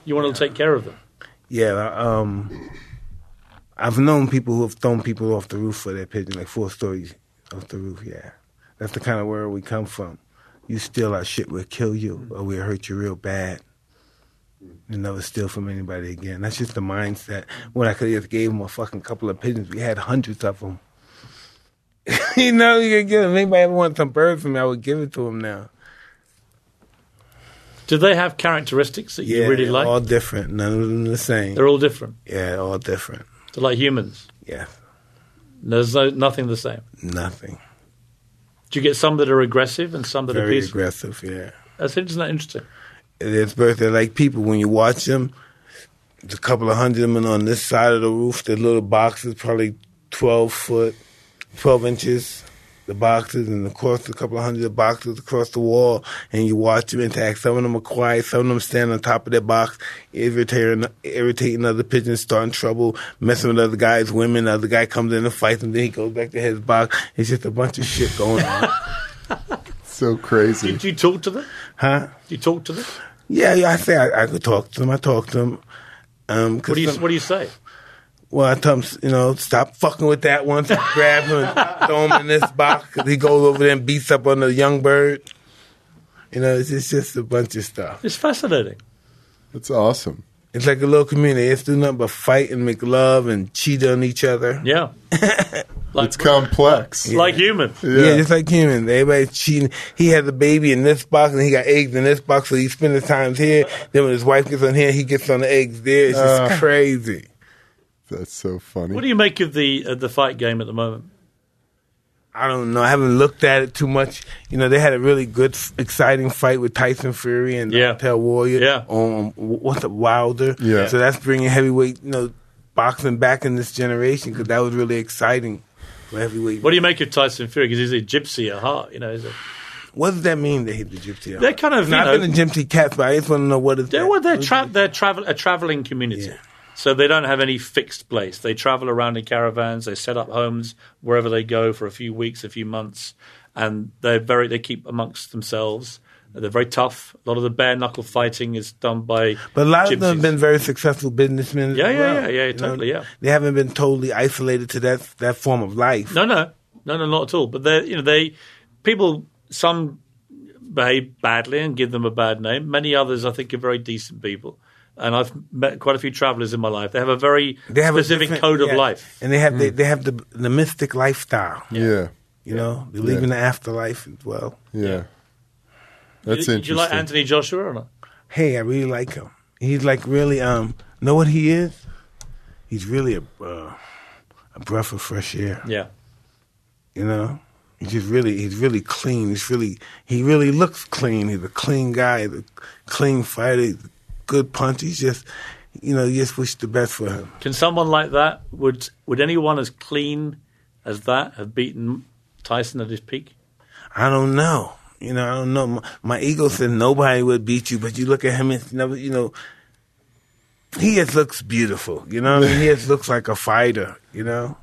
Speaker 1: You want to take care of them.
Speaker 2: Yeah, um, I've known people who have thrown people off the roof for their pigeon, like four stories off the roof. Yeah, that's the kind of world we come from. You steal our shit, we'll kill you, mm. or we'll hurt you real bad. You never steal from anybody again. That's just the mindset. When I could have just gave them a fucking couple of pigeons, we had hundreds of them. you know, you could give them. Anybody ever want some birds from me, I would give it to them now.
Speaker 1: Do they have characteristics that
Speaker 2: Yeah,
Speaker 1: you really
Speaker 2: they're
Speaker 1: like?
Speaker 2: all different. None of them the same.
Speaker 1: They're all different.
Speaker 2: yeah, all different.
Speaker 1: They're like humans.
Speaker 2: Yeah,
Speaker 1: There's no, nothing the same.
Speaker 2: nothing.
Speaker 1: Do you get some that are aggressive and some that are
Speaker 2: Very
Speaker 1: peaceful?
Speaker 2: aggressive. Yeah.
Speaker 1: That's isn't that interesting?
Speaker 2: There's birds that like people. When you watch them, there's a couple of hundred of them on this side of the roof. The little boxes, probably 12 foot, 12 inches. The boxes, and across a couple of hundred boxes across the wall, and you watch them interact. Some of them are quiet, some of them stand on top of their box, irritating, irritating other pigeons, starting trouble, messing with other guys, women. The other guy comes in and fights them, then he goes back to his box. It's just a bunch of shit going on.
Speaker 3: So crazy.
Speaker 1: Did you talk to them?
Speaker 2: huh?
Speaker 1: Did you talk to them?
Speaker 2: Yeah, yeah, I say I, I could talk to them. I talk to them. Um, 'cause
Speaker 1: What do you
Speaker 2: some-
Speaker 1: What do you say?
Speaker 2: Well, I tell him, you know, stop fucking with that one. So I grab him and throw him in this box. 'cause he goes over there and beats up on the young bird. You know, it's just, just a bunch of stuff.
Speaker 1: It's fascinating.
Speaker 3: That's awesome.
Speaker 2: It's like a little community. It's do nothing but fight and make love and cheat on each other.
Speaker 1: Yeah. like,
Speaker 3: It's complex.
Speaker 1: like humans.
Speaker 2: Yeah, just like humans. Everybody's cheating. He has a baby in this box and he got eggs in this box, so he spends his time here. Then when his wife gets on here, he gets on the eggs there. It's just
Speaker 3: Uh.
Speaker 2: crazy.
Speaker 3: That's so funny.
Speaker 1: What do you make of the uh, the fight game at the moment?
Speaker 2: I don't know. I haven't looked at it too much. You know, they had a really good, exciting fight with Tyson Fury and
Speaker 1: Yeah.
Speaker 2: Hotel Warrior.
Speaker 1: Yeah.
Speaker 2: On what's it, Wilder.
Speaker 3: Yeah.
Speaker 2: So that's bringing heavyweight. You know, boxing back in this generation because that was really exciting for heavyweight.
Speaker 1: What do you make of Tyson Fury? Because he's a gypsy at heart. You know, he's a,
Speaker 2: What does that mean that he's the gypsy?
Speaker 1: They're kind of,
Speaker 2: Now,
Speaker 1: you
Speaker 2: I've been a gypsy cat, but I just want to know what is
Speaker 1: they're,
Speaker 2: that?
Speaker 1: well, they're, tra- they're travel a traveling community.
Speaker 2: Yeah.
Speaker 1: So they don't have any fixed place. They travel around in caravans. They set up homes wherever they go for a few weeks, a few months, and they're very. They keep amongst themselves. They're very tough. A lot of the bare knuckle fighting is done by.
Speaker 2: But a lot of them have been very successful businessmen. as
Speaker 1: Yeah, yeah,
Speaker 2: well.
Speaker 1: yeah, yeah,
Speaker 2: You know,
Speaker 1: totally, yeah.
Speaker 2: They haven't been totally isolated to that that form of life.
Speaker 1: No, no, no, no, not at all. But they, you know, they people some behave badly and give them a bad name. Many others, I think, are very decent people. And I've met quite a few travelers in my life. They have a very
Speaker 2: They have a
Speaker 1: specific
Speaker 2: different-
Speaker 1: code of
Speaker 2: yeah.
Speaker 1: life.
Speaker 2: and they have they, they have the the mystic lifestyle.
Speaker 3: Yeah.
Speaker 2: You know, they believe
Speaker 3: Yeah.
Speaker 2: in the afterlife as well.
Speaker 3: Yeah. That's
Speaker 1: Did,
Speaker 3: interesting.
Speaker 1: did you like Anthony Joshua or not?
Speaker 2: Hey, I really like him. He's like really um know what he is? He's really a uh, a breath of fresh air.
Speaker 1: Yeah.
Speaker 2: You know, he's just really he's really clean. He's really he really looks clean. He's a clean guy, he's a clean fighter, he's a good punch. He's just you know, just wish the best for him.
Speaker 1: Can someone like that would would anyone as clean as that have beaten Tyson at his peak?
Speaker 2: I don't know. You know, I don't know. My, my ego said nobody would beat you, but you look at him and never, you know, he just looks beautiful. You know, what I mean, he just looks like a fighter. You know,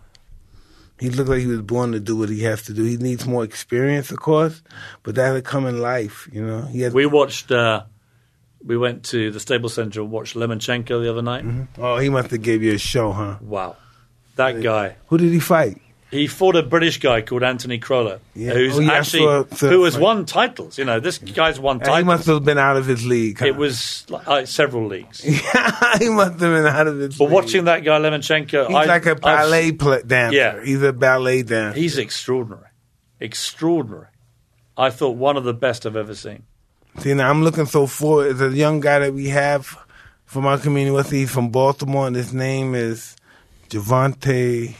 Speaker 2: he looks like he was born to do what he has to do. He needs more experience, of course, but that'll come in life. You know, he has.
Speaker 1: We watched. Uh, we went to the Staples Center and watched Lomachenko the other night.
Speaker 2: oh, he must have gave you a show, huh?
Speaker 1: Wow, that guy.
Speaker 2: Who did he fight?
Speaker 1: He fought a British guy called Anthony Crolla,
Speaker 2: Yeah.
Speaker 1: who's
Speaker 2: Oh, yeah,
Speaker 1: actually
Speaker 2: saw- saw
Speaker 1: who has won titles. You know, this guy's won titles.
Speaker 2: he must have been out of his league. Huh?
Speaker 1: It was like, uh, several leagues.
Speaker 2: yeah, he must have been out of his.
Speaker 1: But
Speaker 2: league.
Speaker 1: watching that guy Lomachenko,
Speaker 2: he's
Speaker 1: I-
Speaker 2: like a ballet pla dancer.
Speaker 1: Yeah.
Speaker 2: he's a ballet dancer.
Speaker 1: He's extraordinary, extraordinary. I thought one of the best I've ever seen.
Speaker 2: See, now I'm looking so forward. A young guy that we have from our community. What's he? He's from Baltimore, and his name is Gervonta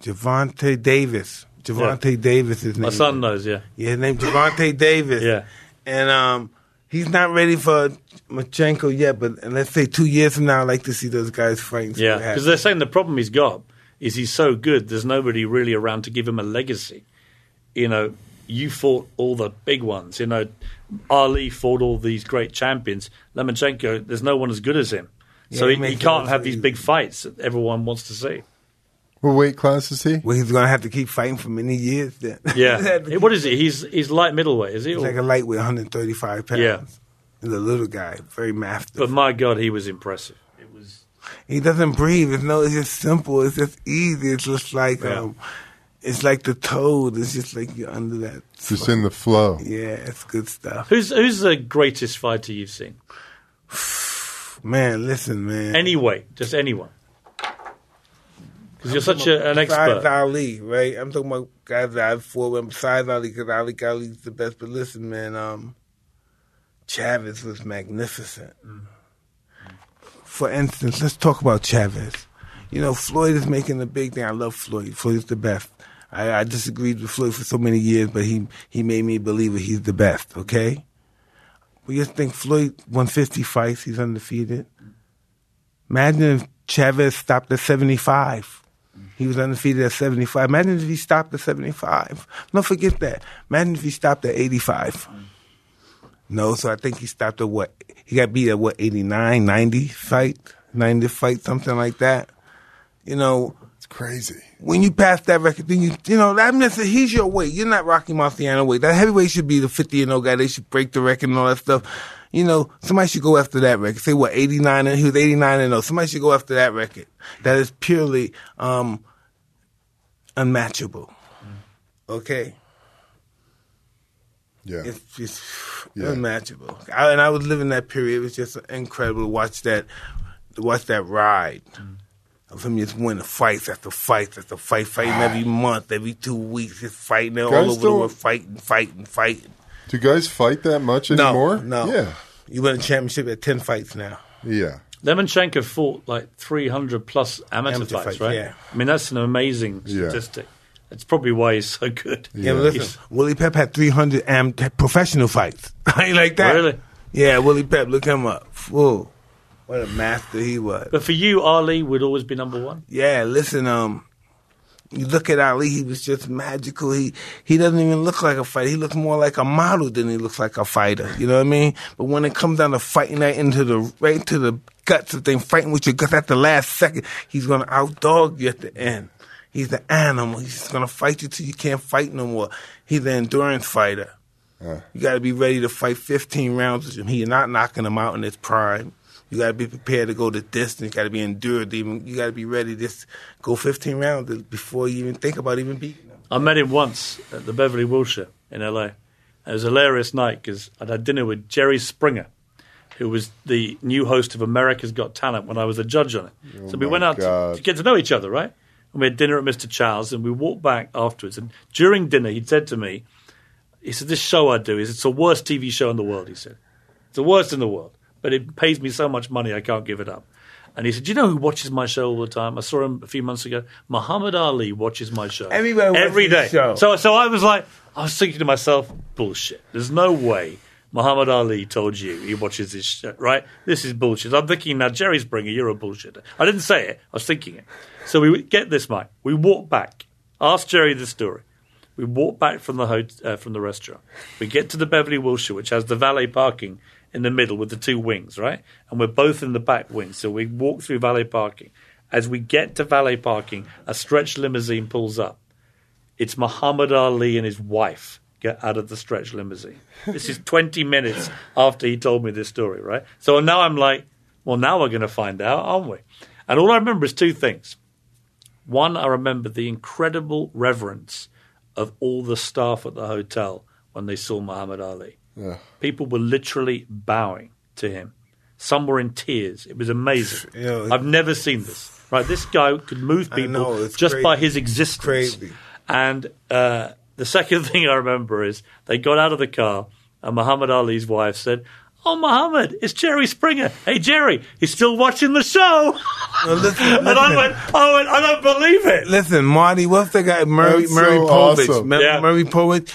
Speaker 2: Gervonta Davis. Gervonta Davis. Is his name.
Speaker 1: My son knows, yeah,
Speaker 2: Yeah, his name Gervonta Davis.
Speaker 1: yeah.
Speaker 2: And um, he's not ready for Machenko yet, but let's say two years from now, I'd like to see those guys fighting.
Speaker 1: Yeah, because they're saying the problem he's got is he's so good. There's nobody really around to give him a legacy. You know, you fought all the big ones. You know, Ali fought all these great champions. Lomachenko, there's no one as good as him. So
Speaker 2: Yeah, he
Speaker 1: he, he can't have these big fights that everyone wants to see.
Speaker 3: What weight class is he?
Speaker 2: Well, he's gonna have to keep fighting for many years. Then.
Speaker 1: Yeah.
Speaker 2: He'll have to
Speaker 1: Hey, what is he? He's he's light middleweight, is he?
Speaker 2: He's
Speaker 1: Or-
Speaker 2: like a lightweight, 135 pounds.
Speaker 1: Yeah.
Speaker 2: He's a little guy, very masterful.
Speaker 1: but my God, he was impressive. It was
Speaker 2: He doesn't breathe. It's no. It's just simple. It's just easy. It's just like
Speaker 1: Yeah.
Speaker 2: um, it's like the toad. It's just like you're under that.
Speaker 3: Just in the flow.
Speaker 2: Yeah, it's good stuff.
Speaker 1: who's who's the greatest fighter you've seen?
Speaker 2: Man, listen, man.
Speaker 1: Anyway, just anyone. Because you're such a, an
Speaker 2: besides
Speaker 1: expert.
Speaker 2: Ali, right? I'm talking about guys that I've fought with besides Ali, because Ali Ali's the best. But listen, man, um, Chavez was magnificent. For instance, let's talk about Chavez. You know, Floyd is making a big thing. I love Floyd. Floyd's the best. I, I disagreed with Floyd for so many years, but he he made me believe that he's the best. Okay. We just think Floyd won 50 fights. He's undefeated. Imagine if Chavez stopped at 75. He was undefeated at 75. Imagine if he stopped at 75. Don't forget that. Imagine if he stopped at 85. No, so I think he stopped at what? He got beat at what, 89, 90 fight? 90 fight, something like that. You know,
Speaker 3: crazy.
Speaker 2: when you pass that record, then you you know that means that he's your weight. You're not Rocky Marciano weight. That heavyweight should be the 50 and 0 guy. They should break the record and all that stuff. You know, somebody should go after that record. Say what 89 and he was 89 and 0. Somebody should go after that record. That is purely um unmatchable. Okay,
Speaker 3: Yeah.
Speaker 2: it's just
Speaker 3: Yeah.
Speaker 2: unmatchable. I, and I was living that period. It was just incredible to watch that, to watch that ride of him just winning fights after fights after fight, fighting every month, every two weeks, just fighting all
Speaker 3: Guys
Speaker 2: over the
Speaker 3: don't-
Speaker 2: world, fighting, fighting, fighting.
Speaker 3: Do guys fight that much
Speaker 2: No,
Speaker 3: anymore?
Speaker 2: no.
Speaker 3: Yeah.
Speaker 2: You win a championship at ten fights now.
Speaker 3: Yeah.
Speaker 1: Lomachenko fought like 300 plus amateur,
Speaker 2: Amateur
Speaker 1: fights,
Speaker 2: fights,
Speaker 1: right?
Speaker 2: yeah.
Speaker 1: I mean, that's an amazing
Speaker 3: Yeah.
Speaker 1: statistic. That's probably why he's so good.
Speaker 2: Yeah, but
Speaker 3: Yeah.
Speaker 2: listen, Willie Pep had three hundred am- professional fights. I ain't like that.
Speaker 1: Really?
Speaker 2: Yeah, Willie Pep, look him up. Whoa. What a master he was.
Speaker 1: But for you, Ali would always be number one.
Speaker 2: Yeah, listen, um, you look at Ali, he was just magical. He he doesn't even look like a fighter. He looks more like a model than he looks like a fighter. You know what I mean? But when it comes down to fighting that into the right into the guts of things, fighting with your guts at the last second, he's gonna outdog you at the end. He's the animal. He's gonna fight you till you can't fight no more. He's an endurance fighter. You got to be ready to fight 15 rounds with him. He's not knocking him out in his prime. You got to be prepared to go the distance. You got to be endured. Even you got to be ready to just go 15 rounds before you even think about even beating him.
Speaker 1: I met him once at the Beverly Wilshire in LA. It was a hilarious night because I'd had dinner with Jerry Springer, who was the new host of America's Got Talent when I was a judge on it. Oh so we
Speaker 3: Oh
Speaker 1: went out to, to get to know each other, right? And we had dinner at Mr. Charles, and we walked back afterwards. And during dinner, he'd said to me, he said, "This show I do is it's the worst TV show in the world." He said, "It's the worst in the world, but it pays me so much money I can't give it up." And he said, "Do you know who watches my show all the time? I saw him a few months ago. Muhammad Ali watches my show
Speaker 2: watches
Speaker 1: every day."
Speaker 2: show.
Speaker 1: So, so I was like, I was thinking to myself, "Bullshit! There's no way." Muhammad Ali told you he watches this shit, right? This is bullshit. I'm thinking now, Jerry Springer, you're a bullshitter. I didn't say it. I was thinking it. So we get this, Mike. We walk back. Ask Jerry the story. We walk back from the uh, from the restaurant. We get to the Beverly Wilshire, which has the valet parking in the middle with the two wings, right? And we're both in the back wing. So we walk through valet parking. As we get to valet parking, a stretch limousine pulls up. It's Muhammad Ali and his wife get out of the stretch limousine. This is 20 minutes after he told me this story, right? So now I'm like, well, now we're going to find out, aren't we? And all I remember is two things. One, I remember the incredible reverence of all the staff at the hotel when they saw Muhammad Ali.
Speaker 3: Yeah.
Speaker 1: People were literally bowing to him. Some were in tears. It was amazing.
Speaker 2: Yeah.
Speaker 1: I've never seen this. Right, this guy could move people
Speaker 2: know,
Speaker 1: just
Speaker 2: crazy.
Speaker 1: by his existence.
Speaker 2: Crazy.
Speaker 1: And uh, the second thing I remember is they got out of the car, and Muhammad Ali's wife said, "Oh, Muhammad, it's Jerry Springer. Hey, Jerry, he's still watching the show."
Speaker 2: No, listen,
Speaker 1: and I
Speaker 2: listen.
Speaker 1: went, "Oh, I don't believe it."
Speaker 2: Listen, Marty, what's the guy? Maury,
Speaker 3: That's
Speaker 2: Maury
Speaker 3: so
Speaker 2: Povich.
Speaker 3: awesome.
Speaker 2: Remember
Speaker 1: Yeah.
Speaker 2: Maury Povich?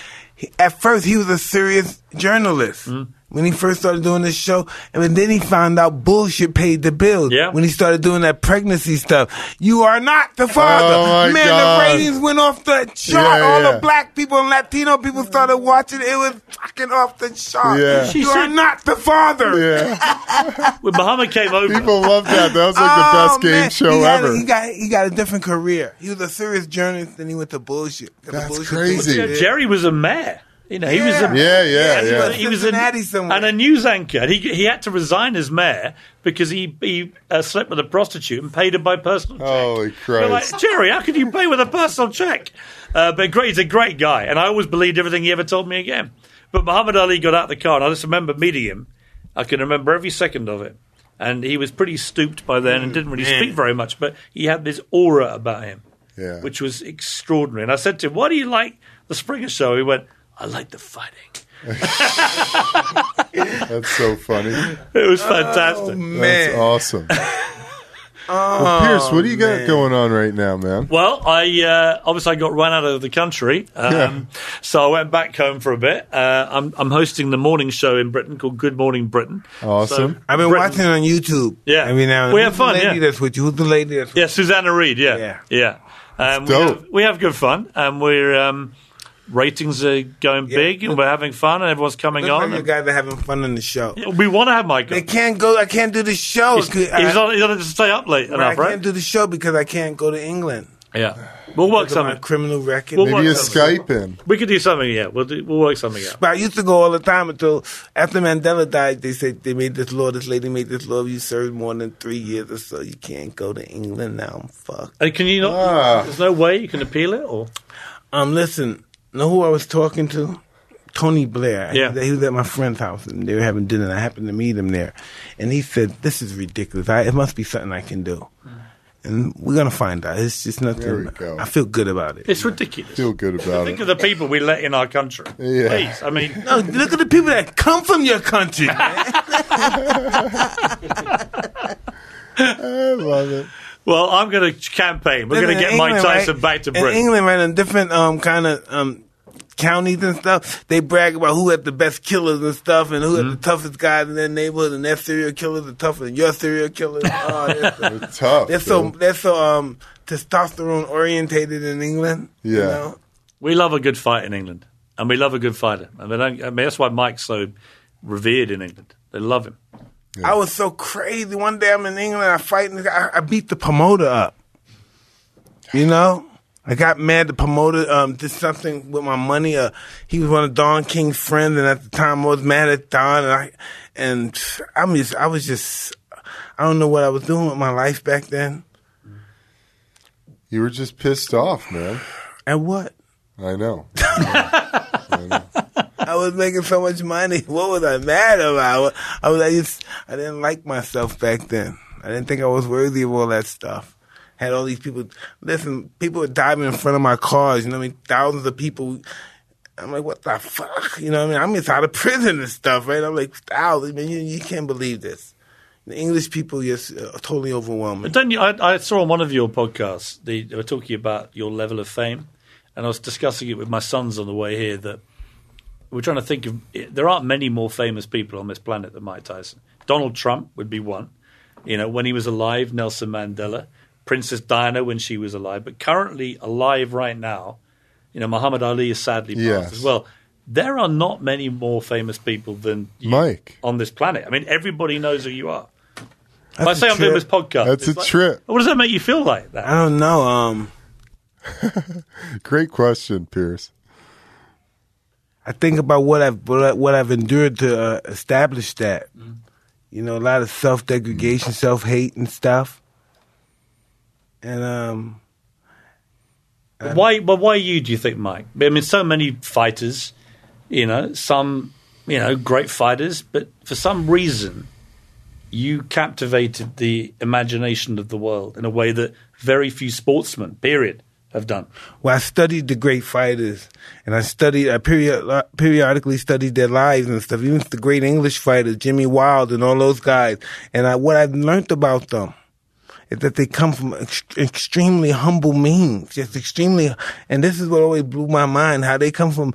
Speaker 2: At first, he was a serious journalist.
Speaker 1: Mm.
Speaker 2: When he first started doing this show, and then he found out bullshit paid the bills.
Speaker 1: Yeah.
Speaker 2: When he started doing that pregnancy stuff, you are not the father.
Speaker 3: Oh, my
Speaker 2: Man,
Speaker 3: God.
Speaker 2: the ratings went off the chart.
Speaker 3: Yeah,
Speaker 2: All
Speaker 3: yeah.
Speaker 2: the black people and Latino people started watching. It was fucking off the chart.
Speaker 3: Yeah.
Speaker 2: You
Speaker 1: She
Speaker 2: are not the father.
Speaker 3: Yeah,
Speaker 1: When Muhammad came over,
Speaker 3: people loved that. That was like the
Speaker 2: Oh,
Speaker 3: best game
Speaker 2: man.
Speaker 3: show
Speaker 2: he got,
Speaker 3: ever.
Speaker 2: He got he got a different career. He was a serious journalist, then he went to bullshit. 'Cause the
Speaker 3: That's
Speaker 2: bullshit
Speaker 3: crazy.
Speaker 1: Yeah, Jerry was a mayor. You know, he was a
Speaker 3: Yeah, yeah,
Speaker 2: he
Speaker 3: yeah.
Speaker 2: was
Speaker 1: he was a, and a news anchor. He he had to resign as mayor because he he uh, slept with a prostitute and paid her by personal check.
Speaker 3: Holy
Speaker 1: You're
Speaker 3: Christ.
Speaker 1: like Jerry, how could you pay with a personal check? Uh, but great, he's a great guy, and I always believed everything he ever told me again. But Muhammad Ali got out of the car, and I just remember meeting him. I can remember every second of it. And he was pretty stooped by then and didn't really
Speaker 2: man.
Speaker 1: speak very much, but he had this aura about him
Speaker 3: Yeah.
Speaker 1: which was extraordinary. And I said to him, "Why do you like the Springer Show?" He went, "I like the fighting."
Speaker 3: That's so funny.
Speaker 1: It was fantastic.
Speaker 3: That's
Speaker 2: man.
Speaker 3: awesome. well, Piers, what do you got
Speaker 2: man.
Speaker 3: going on right now, man?
Speaker 1: Well, I uh, obviously I got run out of the country, um,
Speaker 3: Yeah.
Speaker 1: so I went back home for a bit. Uh, I'm, I'm hosting the morning show in Britain called Good Morning Britain.
Speaker 3: Awesome.
Speaker 1: So,
Speaker 2: I've been
Speaker 1: Britain-
Speaker 2: watching it on YouTube.
Speaker 1: Yeah.
Speaker 2: every now and
Speaker 1: We
Speaker 2: then.
Speaker 1: have
Speaker 2: Who's the
Speaker 1: fun,
Speaker 2: lady
Speaker 1: yeah.
Speaker 2: that's with you. Who's the lady that's with
Speaker 1: Yeah, Susanna Reid. Yeah,
Speaker 2: Yeah.
Speaker 1: yeah. Um, we,
Speaker 3: dope.
Speaker 1: have, we have good fun, and we're um, ratings are going
Speaker 2: Yeah.
Speaker 1: big, and we're having fun, and everyone's coming
Speaker 2: Looks
Speaker 1: on.
Speaker 2: like you guys are having fun in the show.
Speaker 1: we want to have Mike.
Speaker 2: They can't go. I can't do the show.
Speaker 1: He's, he's,
Speaker 2: I,
Speaker 1: not, he's not to stay up late
Speaker 2: I
Speaker 1: enough, right?
Speaker 2: can't do the show because I can't go to England.
Speaker 1: Yeah, we'll work
Speaker 2: Because of
Speaker 1: something.
Speaker 2: criminal record.
Speaker 1: Well,
Speaker 3: Maybe a Skype in.
Speaker 1: We could do something. Yeah, we'll do, we'll work something out.
Speaker 2: But I used to go all the time until after Mandela died. They said they made this law. This lady made this law. If you served more than three years or so, you can't go to England. Now I'm fucked.
Speaker 1: And can you not?
Speaker 3: Ah.
Speaker 1: There's no way you can appeal it, or
Speaker 2: Um, listen, know who I was talking to? Tony Blair.
Speaker 1: Yeah.
Speaker 2: He was at my friend's house and they were having dinner and I happened to meet him there. And he said, This is ridiculous. I, it must be something I can do. And we're gonna find out. It's just nothing
Speaker 3: There we go.
Speaker 2: I feel good about it.
Speaker 1: it's ridiculous.
Speaker 3: Feel good about it.
Speaker 1: Think
Speaker 3: it.
Speaker 1: of the people we let in our country.
Speaker 3: Yeah.
Speaker 1: Please, I mean,
Speaker 2: no, look at the people that come from your country. man.
Speaker 3: I love it.
Speaker 1: well, I'm going to campaign. We're going to
Speaker 2: In
Speaker 1: get Mike
Speaker 2: England,
Speaker 1: Tyson
Speaker 2: right?
Speaker 1: back to
Speaker 2: In
Speaker 1: Britain.
Speaker 2: England, right, in different um, kind of um, counties and stuff, they brag about who had the best killers and stuff, and who had
Speaker 1: Mm-hmm.
Speaker 2: the toughest guys in their neighborhood, and their serial killers are tougher than your serial killers. Oh, they're so,
Speaker 3: They're tough.
Speaker 2: they're so they're so um testosterone orientated in England. You
Speaker 3: Yeah.
Speaker 2: know?
Speaker 1: We love a good fight in England, and we love a good fighter. I mean, I, I mean that's why Mike's so revered in England. They love him.
Speaker 2: I was so crazy. One day I'm in England, I fight, and I, I beat the promoter up. You know, I got mad. The promoter um, did something with my money. Uh, he was one of Don King's friends, and at the time I was mad at Don, and I and I'm just I was just I don't know what I was doing with my life back then.
Speaker 3: You were just pissed off, man.
Speaker 2: And what?
Speaker 3: I know.
Speaker 2: I was making so much money. What was I mad about? I was I just I didn't like myself back then. I didn't think I was worthy of all that stuff. Had all these people listen, people were diving in front of my cars, you know what I mean? Thousands of people I'm like, what the fuck? You know what I mean? I'm just out of prison and stuff, right? I'm like, thousands, man, you, you can't believe this. The English people just uh, totally overwhelming.
Speaker 1: But don't you? I, I saw on one of your podcasts the, they were talking about your level of fame, and I was discussing it with my sons on the way here that we're trying to think of. There aren't many more famous people on this planet than Mike Tyson. Donald Trump would be one. You know, when he was alive, Nelson Mandela, Princess Diana when she was alive, but currently alive right now, you know, Muhammad Ali is sadly passed
Speaker 3: Yes.
Speaker 1: as well. There are not many more famous people than you
Speaker 3: Mike.
Speaker 1: on this planet. I mean, everybody knows who you are. If I say I'm doing this podcast,
Speaker 3: That's
Speaker 1: it's
Speaker 3: a
Speaker 1: like-
Speaker 3: trip.
Speaker 1: What does that make you feel like? That
Speaker 2: I don't know. Um,
Speaker 3: Great question, Piers.
Speaker 2: I think about what I've what, I, what I've endured to uh, establish that. You know, a lot of self degradation, self hate, and stuff. And um,
Speaker 1: why? But why you? Do you think, Mike? I mean, so many fighters, you know, some, you know, great fighters, but for some reason, you captivated the imagination of the world in a way that very few sportsmen, period, have done.
Speaker 2: well, I studied the great fighters, and I studied. I period, periodically studied their lives and stuff. Even the great English fighters, Jimmy Wilde, and all those guys. And I, what I've learned about them that they come from ex- extremely humble means, just extremely. And this is what always blew my mind: how they come from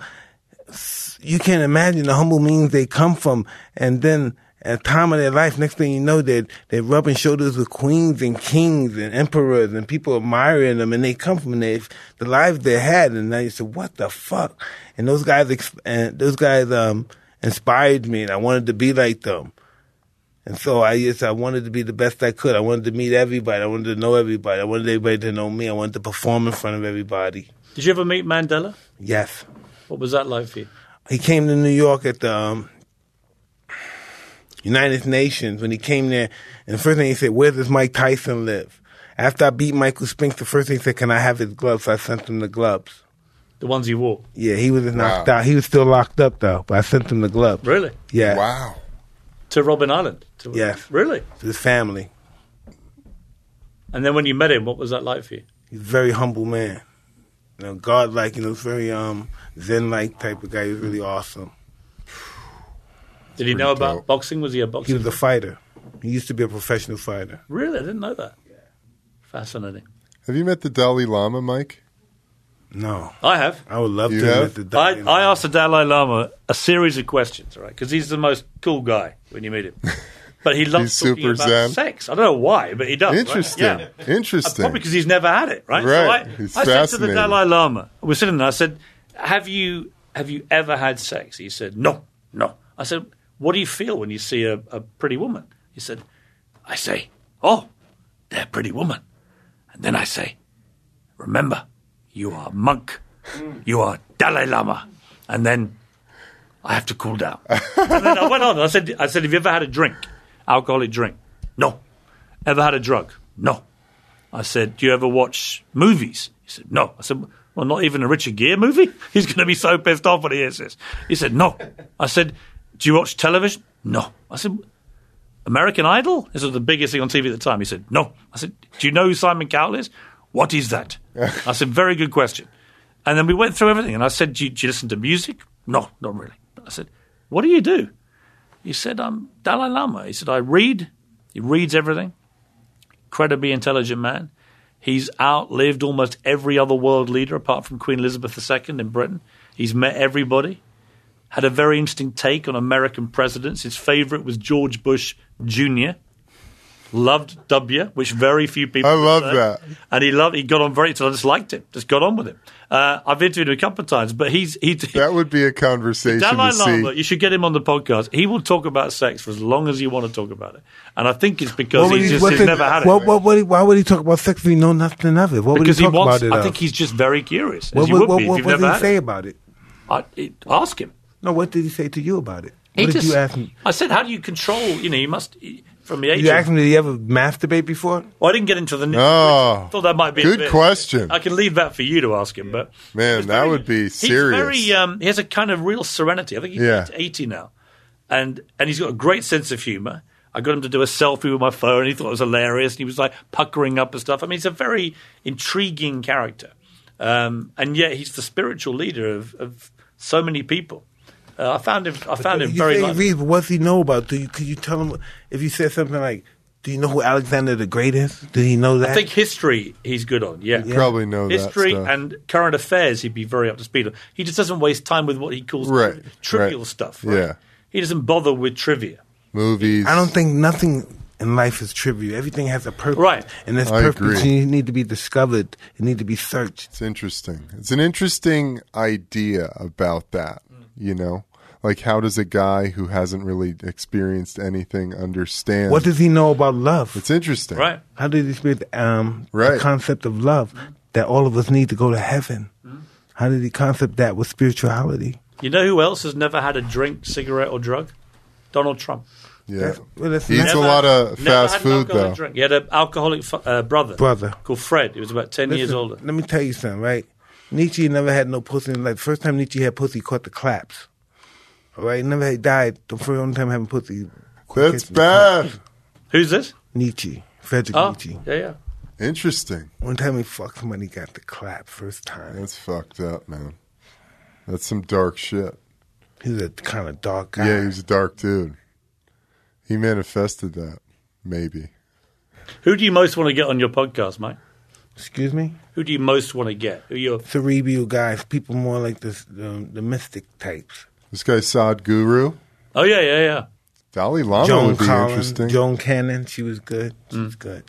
Speaker 2: you can't imagine the humble means they come from. And then at a time of their life, next thing you know, they're, they're rubbing shoulders with queens and kings and emperors and people admiring them. And they come from they, the lives they had. And I said, what the fuck? And those guys, and those guys, um, inspired me and I wanted to be like them. And so I just, I wanted to be the best I could. I wanted to meet everybody. I wanted to know everybody. I wanted everybody to know me. I wanted to perform in front of everybody.
Speaker 1: Did you ever meet Mandela?
Speaker 2: Yes.
Speaker 1: What was that like for you?
Speaker 2: he came to New York at the um, United Nations when he came there, and the first thing he said, "Where does Mike Tyson live?" After I beat Michael Spinks, the first thing he said, "Can I have his gloves?" So I sent him the gloves.
Speaker 1: The ones he wore,
Speaker 2: Yeah, he was knocked
Speaker 3: Wow.
Speaker 2: out. He was still locked up though, but I sent him the gloves.
Speaker 1: really,
Speaker 2: Yeah,
Speaker 3: Wow.
Speaker 1: To Robben Island. To,
Speaker 2: Yes.
Speaker 1: really.
Speaker 2: to the family.
Speaker 1: And then when you met him, what was that like for you?
Speaker 2: He's a very humble man. You know, God-like. You know, very um Zen-like type of guy. He was really awesome.
Speaker 1: Did he
Speaker 3: Pretty
Speaker 1: know about
Speaker 3: dope.
Speaker 1: boxing? Was he a boxer?
Speaker 2: He
Speaker 1: boxer?
Speaker 2: was a fighter. He used to be a professional fighter.
Speaker 1: really, I didn't know that. Fascinating.
Speaker 3: Have you met the Dalai Lama, Mike?
Speaker 2: No,
Speaker 1: I have.
Speaker 2: I would love
Speaker 3: You
Speaker 2: to
Speaker 3: have?
Speaker 2: the
Speaker 1: I,
Speaker 2: Dalai
Speaker 1: I
Speaker 2: Lama.
Speaker 1: asked the Dalai Lama a series of questions, right? Because he's the most cool guy when you meet him. But he loves
Speaker 3: He's
Speaker 1: talking
Speaker 3: super
Speaker 1: about
Speaker 3: zen.
Speaker 1: sex. I don't know why, but he does. right?
Speaker 3: Interesting.
Speaker 1: Yeah.
Speaker 3: Uh, Interesting.
Speaker 1: Probably because he's never had it, right?
Speaker 3: Right.
Speaker 1: So I, I said to the. Dalai Lama, we're sitting there. I said, "Have you have you ever had sex?" He said, "No, no." I said, "What do you feel when you see a, a pretty woman?" He said, "I say, oh, they're a pretty woman," and then I say, "Remember, you are monk, you are Dalai Lama," and then I have to cool down. and then I went on. I said, "I said, have you ever had a drink, alcoholic drink?" No. Ever had a drug? No. I said, Do you ever watch movies? He said, No. I said, Well, not even a Richard Gere movie? He's going to be so pissed off when he hears this. He said, No. I said, Do you watch television? No. I said, American Idol? This was the biggest thing on TV at the time. He said, No. I said, Do you know who Simon Cowell is? What is that? I said, Very good question. And then we went through everything. And I said, Do you, do you listen to music? No, not really. I said, What do you do? He said, I'm Dalai Lama. He said, I read. He reads everything. Incredibly intelligent man. He's outlived almost every other world leader apart from Queen Elizabeth II in Britain. He's met everybody. Had a very interesting take on American presidents. His favorite was George Bush Jr. Loved W, which very few people.
Speaker 3: I love
Speaker 1: say.
Speaker 3: that.
Speaker 1: and he loved. He got on very. So I just liked him. Just got on with him. Uh, I've interviewed him a couple of times, but he's he.
Speaker 3: That would be a conversation
Speaker 1: Dalai
Speaker 3: to
Speaker 1: Lama,
Speaker 3: see.
Speaker 1: you should get him on the podcast. He will talk about sex for as long as you want to talk about it, and I think it's because he's,
Speaker 2: he-
Speaker 1: just, he's
Speaker 2: did-
Speaker 1: never had it.
Speaker 2: what- what would why would he talk about sex if he know nothing of it? What would
Speaker 1: because
Speaker 2: he
Speaker 1: he
Speaker 2: talk
Speaker 1: wants.
Speaker 2: about it?
Speaker 1: I
Speaker 2: of?
Speaker 1: think he's just very curious.
Speaker 2: What, what,
Speaker 1: would
Speaker 2: what, what,
Speaker 1: you've
Speaker 2: what did he say
Speaker 1: it.
Speaker 2: about it?
Speaker 1: I, it- ask him.
Speaker 2: No, what did he say to you about it?
Speaker 1: He
Speaker 2: did
Speaker 1: just-
Speaker 2: you ask him?
Speaker 1: I said, how do you control? You know, you must from the age.
Speaker 2: You asked him, did he ever debate before?
Speaker 1: well, I didn't get into the. nitty-gritty.
Speaker 3: Oh,
Speaker 1: I thought that might be a
Speaker 3: good
Speaker 1: bit-
Speaker 3: question.
Speaker 1: I can leave that for you to ask him, but
Speaker 3: Man, that
Speaker 1: very-
Speaker 3: would be
Speaker 1: He's
Speaker 3: serious.
Speaker 1: very. Um, he has a kind of real serenity. I think he's
Speaker 3: Yeah.
Speaker 1: eighty now, and and he's got a great sense of humour. I got him to do a selfie with my phone. He thought it was hilarious. And he was like puckering up and stuff. I mean, he's a very intriguing character, um, and yet he's the spiritual leader of, of so many people. Uh, I found him. I found him
Speaker 2: you
Speaker 1: very.
Speaker 2: say
Speaker 1: likable.
Speaker 2: Reed, but what's he know about? Do you, could you tell him if you said something like, "Do you know who Alexander the Great is?" Did he know that?
Speaker 1: I think history he's good on. Yeah,
Speaker 3: Probably know
Speaker 1: history
Speaker 3: that stuff.
Speaker 1: and current affairs he'd be very up to speed on. He just doesn't waste time with what he calls
Speaker 3: Right,
Speaker 1: trivial
Speaker 3: right.
Speaker 1: stuff. Right?
Speaker 3: Yeah.
Speaker 1: he doesn't bother with trivia.
Speaker 3: Movies.
Speaker 2: I don't think nothing in life is trivial. Everything has a purpose,
Speaker 1: Right.
Speaker 2: And this
Speaker 3: I
Speaker 2: purpose
Speaker 3: agree.
Speaker 2: you need to be discovered. It need to be searched.
Speaker 3: It's interesting. It's an interesting idea about that, you know? Like, how does a guy who hasn't really experienced anything understand?
Speaker 2: What does he know about love?
Speaker 3: it's interesting.
Speaker 1: Right.
Speaker 2: How did he experience um,
Speaker 3: Right.
Speaker 2: the concept of love that all of us need to go to heaven? How did he concept that with spirituality?
Speaker 1: You know who else has never had a drink, cigarette, or drug? Donald Trump.
Speaker 3: Yeah.
Speaker 2: That's- well, that's
Speaker 3: he eats
Speaker 2: never-
Speaker 3: a lot of
Speaker 1: never
Speaker 3: fast
Speaker 1: had
Speaker 3: food,
Speaker 1: alcoholic
Speaker 3: though.
Speaker 1: Drink. He had an alcoholic uh, brother,
Speaker 2: Brother.
Speaker 1: called Fred. He was about ten years older.
Speaker 2: Let me tell you something, right? Nietzsche never had no pussy Like life. First time Nietzsche had pussy, he caught the claps. All right, never had died. The first only time having pussy.
Speaker 3: That's
Speaker 2: catching
Speaker 3: bad.
Speaker 1: Who's this?
Speaker 2: Nietzsche, Friedrich
Speaker 1: Oh,
Speaker 2: Nietzsche.
Speaker 1: yeah, yeah.
Speaker 3: Interesting.
Speaker 2: One time he fucked somebody, got the clap first time.
Speaker 3: That's fucked up, man. That's some dark shit.
Speaker 2: He's was a kind of dark guy.
Speaker 3: Yeah, he was a dark dude. He manifested that, maybe.
Speaker 1: Who do you most want to get on your podcast, Mike?
Speaker 2: Excuse me?
Speaker 1: Who do you most want to get? Who you?
Speaker 2: Cerebral guys, people more like this, the, the mystic types.
Speaker 3: This guy Sadhguru.
Speaker 1: Oh yeah, yeah, yeah.
Speaker 3: Dalai Lama
Speaker 2: Joan
Speaker 3: would be
Speaker 2: Collins,
Speaker 3: interesting.
Speaker 2: Joan Cannon, she was good. She
Speaker 1: Mm.
Speaker 2: was good.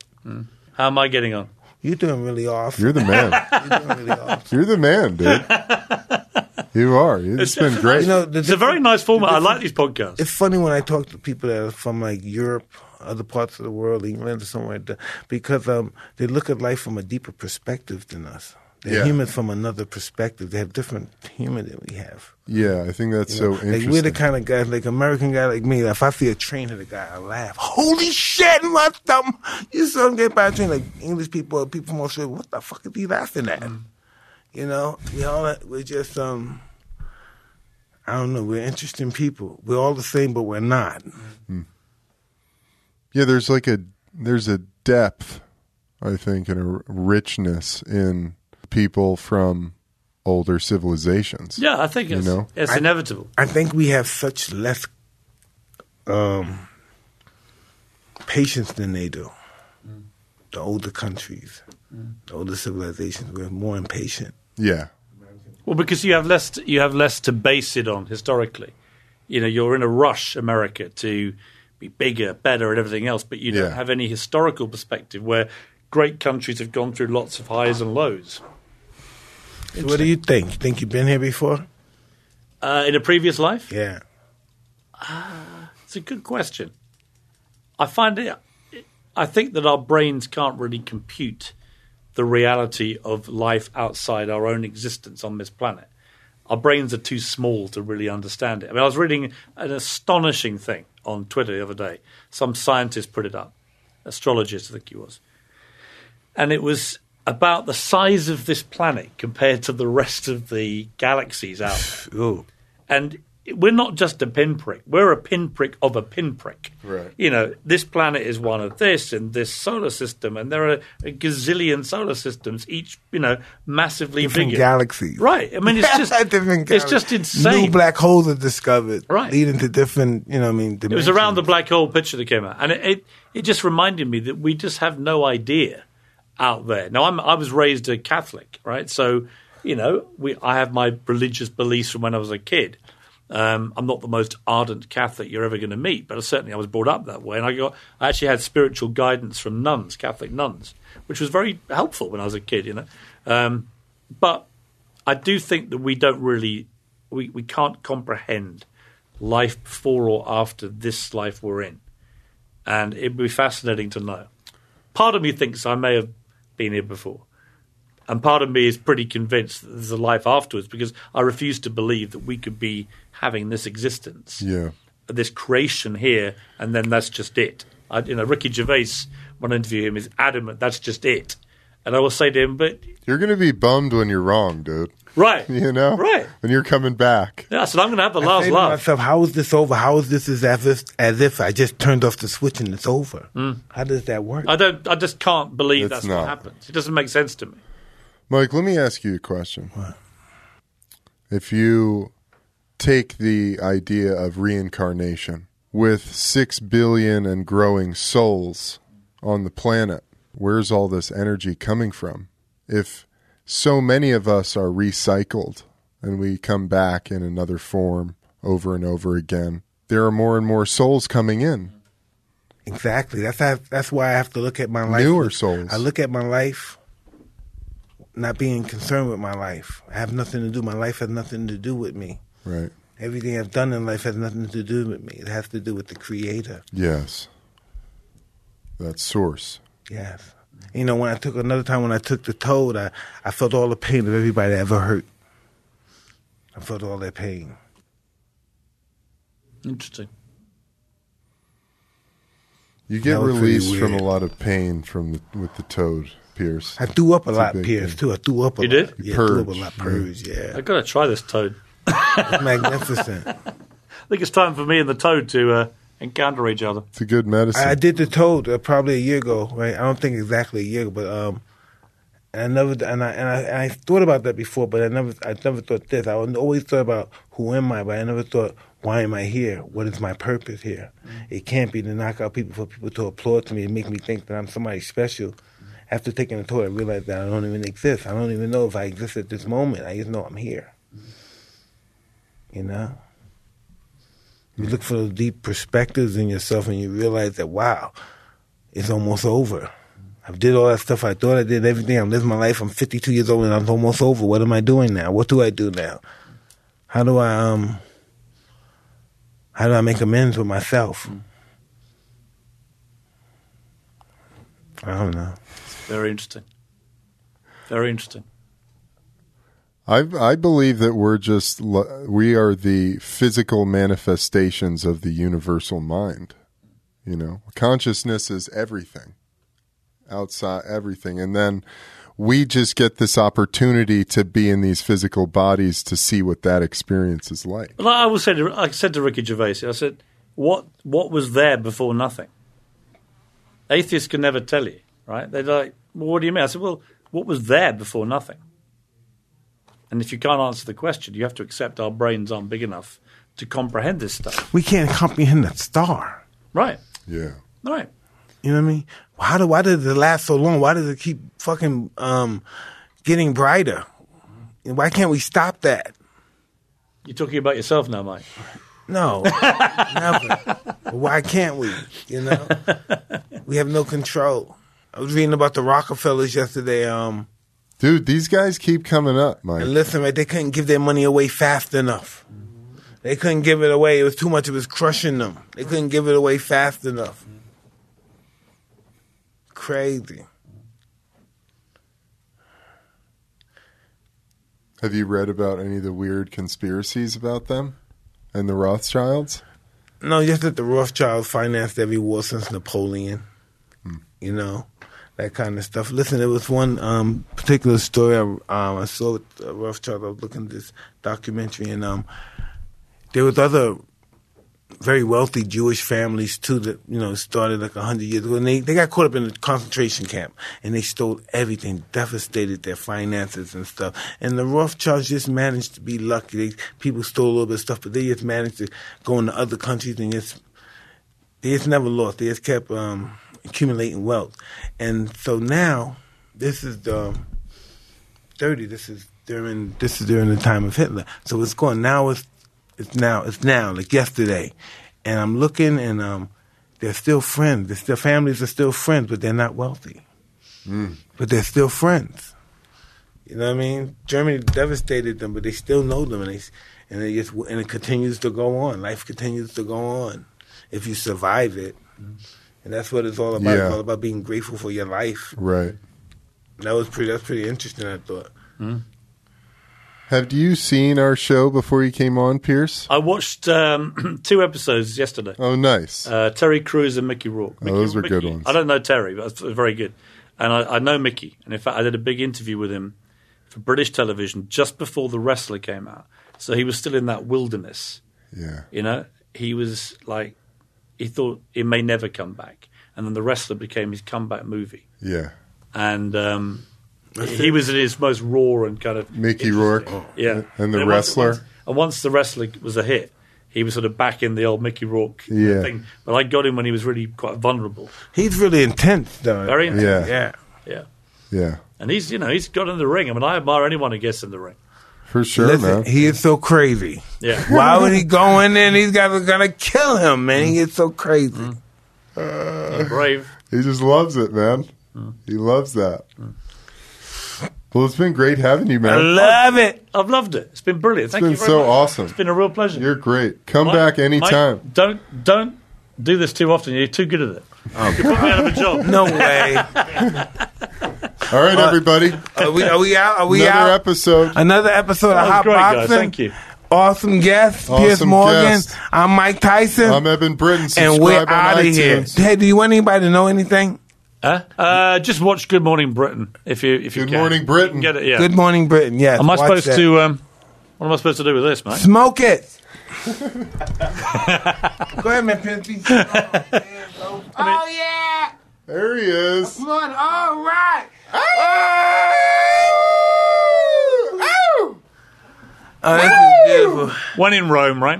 Speaker 1: How am I getting on?
Speaker 2: You're doing really off.
Speaker 3: You're the man.
Speaker 2: You're doing really off.
Speaker 3: You're the man, dude. You are. It's been great.
Speaker 2: You know,
Speaker 1: It's a very nice format. I like these podcasts.
Speaker 2: It's funny when I talk to people that are from like Europe, other parts of the world, England, or somewhere like that, because um, they look at life from a deeper perspective than us. They're
Speaker 3: Yeah.
Speaker 2: humans from another perspective. They have different humor than we have.
Speaker 3: yeah, I think that's
Speaker 2: You
Speaker 3: so interesting.
Speaker 2: Like we're the kind of guys, like American guy like me. If I see a train hit a guy, I laugh. Holy shit! My thumb. You saw him get by a train. Like English people, people from Australia. What the fuck is he laughing at? You know, we all we're just um. I don't know. We're interesting people. We're all the same, but we're not.
Speaker 3: Yeah, there's like a there's a depth, I think, and a richness in people from older civilizations.
Speaker 1: Yeah, I think
Speaker 3: You know?
Speaker 1: it's
Speaker 2: I-
Speaker 1: inevitable.
Speaker 2: I think we have such less um, patience than they do. The older countries, the older civilizations, we're more impatient.
Speaker 3: Yeah.
Speaker 1: Well, because you have less, to, you have less to base it on historically. You know, you're in a rush, America, to be bigger, better, and everything else, but you don't
Speaker 3: Yeah.
Speaker 1: have any historical perspective where great countries have gone through lots of highs and lows.
Speaker 2: So what do you think? You think you've been here before?
Speaker 1: Uh, in a previous life,
Speaker 2: Yeah.
Speaker 1: it's a good question. I find it. I think that our brains can't really compute the reality of life outside our own existence on this planet. Our brains are too small to really understand it. I mean, I was reading an astonishing thing on Twitter the other day. Some scientist put it up, astrologist, I think he was, and it was about the size of this planet compared to the rest of the galaxies out there. And we're not just a pinprick. We're a pinprick of a pinprick.
Speaker 3: Right.
Speaker 1: You know, this planet is one of this and this solar system, and there are a gazillion solar systems, each, you know, massively
Speaker 2: Different
Speaker 1: bigger.
Speaker 2: galaxies.
Speaker 1: Right. I mean, it's just
Speaker 2: different
Speaker 1: it's just insane.
Speaker 2: New black holes are discovered,
Speaker 1: Right.
Speaker 2: leading to different, you know, I mean,
Speaker 1: It was around the black hole picture that came out, and it, it it just reminded me that we just have no idea out there. Now, I'm I was raised a Catholic, right? So you know, we I have my religious beliefs from when I was a kid. Um, I'm not the most ardent Catholic you're ever going to meet, but certainly I was brought up that way, and I got I actually had spiritual guidance from nuns, Catholic nuns, which was very helpful when I was a kid. You know, um, but I do think that we don't really we, we can't comprehend life before or after this life we're in, and it'd be fascinating to know. Part of me thinks I may have been here before. And part of me is pretty convinced that there's a life afterwards because I refuse to believe that we could be having this existence,
Speaker 3: Yeah.
Speaker 1: this creation here, and then that's just it. I, you know, Ricky Gervais, when I interview him, is adamant that's just it. And I will say to him, but
Speaker 3: You're going to be bummed when you're wrong, dude.
Speaker 1: right,
Speaker 3: You know?
Speaker 1: right.
Speaker 3: When you're coming back.
Speaker 1: Yeah, so I'm going to have the
Speaker 2: I
Speaker 1: last
Speaker 2: say to
Speaker 1: laugh.
Speaker 2: myself, how is this over? How is this as if, as if I just turned off the switch and it's over? Mm. How does that work?
Speaker 1: I don't. I just can't believe
Speaker 3: It's
Speaker 1: that's
Speaker 3: not.
Speaker 1: what happens. It doesn't make sense to me.
Speaker 3: Mike, let me ask you a question. What? If you take the idea of reincarnation with six billion and growing souls on the planet, where's all this energy coming from? If so many of us are recycled and we come back in another form over and over again, there are more and more souls coming in.
Speaker 2: Exactly. That's how, that's why I have to look at my life.
Speaker 3: Newer souls.
Speaker 2: I look at my life not being concerned with my life. I have nothing to do. My life has nothing to do with me.
Speaker 3: Right.
Speaker 2: Everything I've done in life has nothing to do with me. It has to do with the Creator.
Speaker 3: Yes. That source.
Speaker 2: Yes. You know, when I took another time when I took the toad, I, I felt all the pain of everybody that ever hurt. I felt all that pain.
Speaker 1: Interesting.
Speaker 3: You get
Speaker 2: That was pretty
Speaker 3: released from a lot of pain from the, with the toad, Piers.
Speaker 2: I threw up a
Speaker 3: It's
Speaker 2: lot,
Speaker 3: big
Speaker 2: Piers,
Speaker 3: thing.
Speaker 2: too. I threw up a
Speaker 1: You
Speaker 2: lot.
Speaker 1: did?
Speaker 2: Yeah, threw up a lot. Purge, yeah.
Speaker 1: I've got to try this toad.
Speaker 2: It's magnificent.
Speaker 1: I think it's time for me and the toad to uh, encounter each other.
Speaker 3: It's a good medicine.
Speaker 2: I I did the toad uh, probably a year ago, right? I don't think exactly a year ago, but um, and I never and I and I, and I thought about that before, but I never I never thought this. I always thought about who am I, but I never thought why am I here? What is my purpose here? It can't be to knock out people for people to applaud to me and make me think that I'm somebody special. After taking the tour, I realized that I don't even exist. I don't even know if I exist at this moment. I just know I'm here. You know. You look for those deep perspectives in yourself and you realize that, wow, it's almost over. I did all that stuff I thought I did, everything. I'm living my life. I'm 52 years old and I'm almost over. What am I doing now? What do I do now? How do I, um, how do I make amends with myself? I don't know.
Speaker 1: Very interesting. Very interesting.
Speaker 3: I I believe that we're just we are the physical manifestations of the universal mind. You know, consciousness is everything, outside everything, and then we just get this opportunity to be in these physical bodies to see what that experience is like.
Speaker 1: Well, I was said to, I said to Ricky Gervais, I said, "What what was there before nothing?" Atheists can never tell you, right? They're like, well, "What do you mean?" I said, "Well, what was there before nothing?" And if you can't answer the question, you have to accept our brains aren't big enough to comprehend this stuff.
Speaker 2: We can't comprehend that star.
Speaker 1: Right,
Speaker 3: Yeah,
Speaker 1: right.
Speaker 2: You know what I mean? How do why did it last so long? Why does it keep fucking um, getting brighter? And Why can't we stop that?
Speaker 1: You're talking about yourself now, Mike.
Speaker 2: No, never. Why can't we? You know, we have no control. I was reading about the Rockefellers yesterday. Um,
Speaker 3: dude, these guys keep coming up, Mike.
Speaker 2: and listen, right? They couldn't give their money away fast enough. They couldn't give it away. It was too much. It was crushing them. They couldn't give it away fast enough. Crazy.
Speaker 3: Have you read about any of the weird conspiracies about them and the Rothschilds?
Speaker 2: No, just that the Rothschilds financed every war since Napoleon. You know, that kind of stuff. Listen, there was one um, particular story I, um, I saw with uh, Rothschild. I was looking at this documentary, and um, there was other very wealthy Jewish families too that you know started like hundred years ago, and they they got caught up in a concentration camp, and they stole everything, devastated their finances and stuff. And the Rothschilds just managed to be lucky. They, people stole a little bit of stuff, but they just managed to go into other countries and just they just never lost. They just kept um, accumulating wealth, and so now this is the thirty. This is during this is during the time of Hitler. So it's going now. It's it's now. It's now. Like yesterday, and I'm looking, and um, they're still friends. They're still families are still friends, but they're not wealthy. But they're still friends. You know what I mean? Germany devastated them, but they still know them, and they and they just and it continues to go on. Life continues to go on if you survive it, and that's what it's all about.
Speaker 3: Yeah.
Speaker 2: It's all about being grateful for your life.
Speaker 3: Right.
Speaker 2: That was pretty. That's pretty interesting. I thought.
Speaker 3: Have you seen our show before you came on, Piers?
Speaker 1: I watched um, two episodes yesterday.
Speaker 3: Oh, nice.
Speaker 1: Uh, Terry Crews and Mickey Rourke. Mickey,
Speaker 3: those were good ones.
Speaker 1: I don't know Terry, but it's very good. And I, I know Mickey. And in fact, I did a big interview with him for British television just before The Wrestler came out. So he was still in that wilderness.
Speaker 3: yeah.
Speaker 1: You know, he was like, he thought it may never come back. And then The Wrestler became his comeback movie.
Speaker 3: Yeah.
Speaker 1: And um, he was in his most raw and kind of.
Speaker 3: Mickey Rourke.
Speaker 1: Yeah.
Speaker 3: And The
Speaker 1: once-
Speaker 3: Wrestler.
Speaker 1: once- and once The Wrestler was a hit, he was sort of back in the old Mickey Rourke
Speaker 3: Yeah.
Speaker 1: thing. But I got him when he was really quite vulnerable.
Speaker 2: He's really intense, though.
Speaker 1: Very intense.
Speaker 3: Yeah.
Speaker 2: Yeah.
Speaker 1: Yeah.
Speaker 3: Yeah.
Speaker 1: And he's, you know, he's got in the ring. I mean, I admire anyone who gets in the ring.
Speaker 3: For sure,
Speaker 2: Listen,
Speaker 3: man.
Speaker 2: he is so crazy.
Speaker 1: Yeah.
Speaker 2: Why would he go in there and these guys are gonna kill him, man? He is so crazy.
Speaker 3: Mm.
Speaker 1: Uh, he's brave.
Speaker 3: He just loves it, man. Mm. He loves that. Mm. Well, it's been great having you, man.
Speaker 2: I love it.
Speaker 1: I've loved it. It's been brilliant. Thank
Speaker 3: been
Speaker 1: you very
Speaker 3: so
Speaker 1: much.
Speaker 3: awesome.
Speaker 1: It's been a real pleasure.
Speaker 3: You're great. Come
Speaker 1: Mike-
Speaker 3: back anytime.
Speaker 1: Mike, don't don't do this too often. You're too good at it. Oh, you put me out of a job.
Speaker 2: No way.
Speaker 3: All right, everybody.
Speaker 2: Are we, are we out? Are we
Speaker 3: Another
Speaker 2: out?
Speaker 3: episode.
Speaker 2: Another episode of
Speaker 1: That was
Speaker 2: Hot
Speaker 1: great,
Speaker 2: Boxing.
Speaker 1: guys. Thank you.
Speaker 2: Awesome guest,
Speaker 3: Awesome
Speaker 2: Piers Morgan.
Speaker 3: guest.
Speaker 2: I'm Mike Tyson,
Speaker 3: I'm Eben Britton. Subscribe
Speaker 2: and we're out of here. Hey, do you want anybody to know anything?
Speaker 1: Huh? Uh, just watch Good Morning Britain if you if you
Speaker 3: Good
Speaker 1: can.
Speaker 3: Morning, Britain.
Speaker 1: Can Get it, yeah.
Speaker 2: Good morning, Britain. Yes.
Speaker 1: Am I
Speaker 2: watch
Speaker 1: supposed
Speaker 2: that.
Speaker 1: to? Um, what am I supposed to do with this, mate?
Speaker 2: smoke it? Go ahead, man, Pimpy. oh yeah.
Speaker 3: There he is.
Speaker 2: Come on. All right. Oh, this is beautiful.
Speaker 1: When in Rome, right?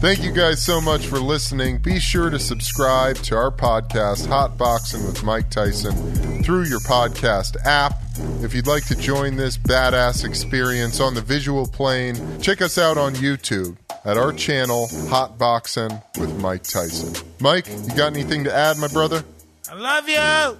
Speaker 3: Thank you guys so much for listening. Be sure to subscribe to our podcast, Hotboxin with Mike Tyson, through your podcast app. If you'd like to join this badass experience on the visual plane, check us out on YouTube at our channel, Hotboxin with Mike Tyson. Mike, you got anything to add, my brother?
Speaker 2: I love you.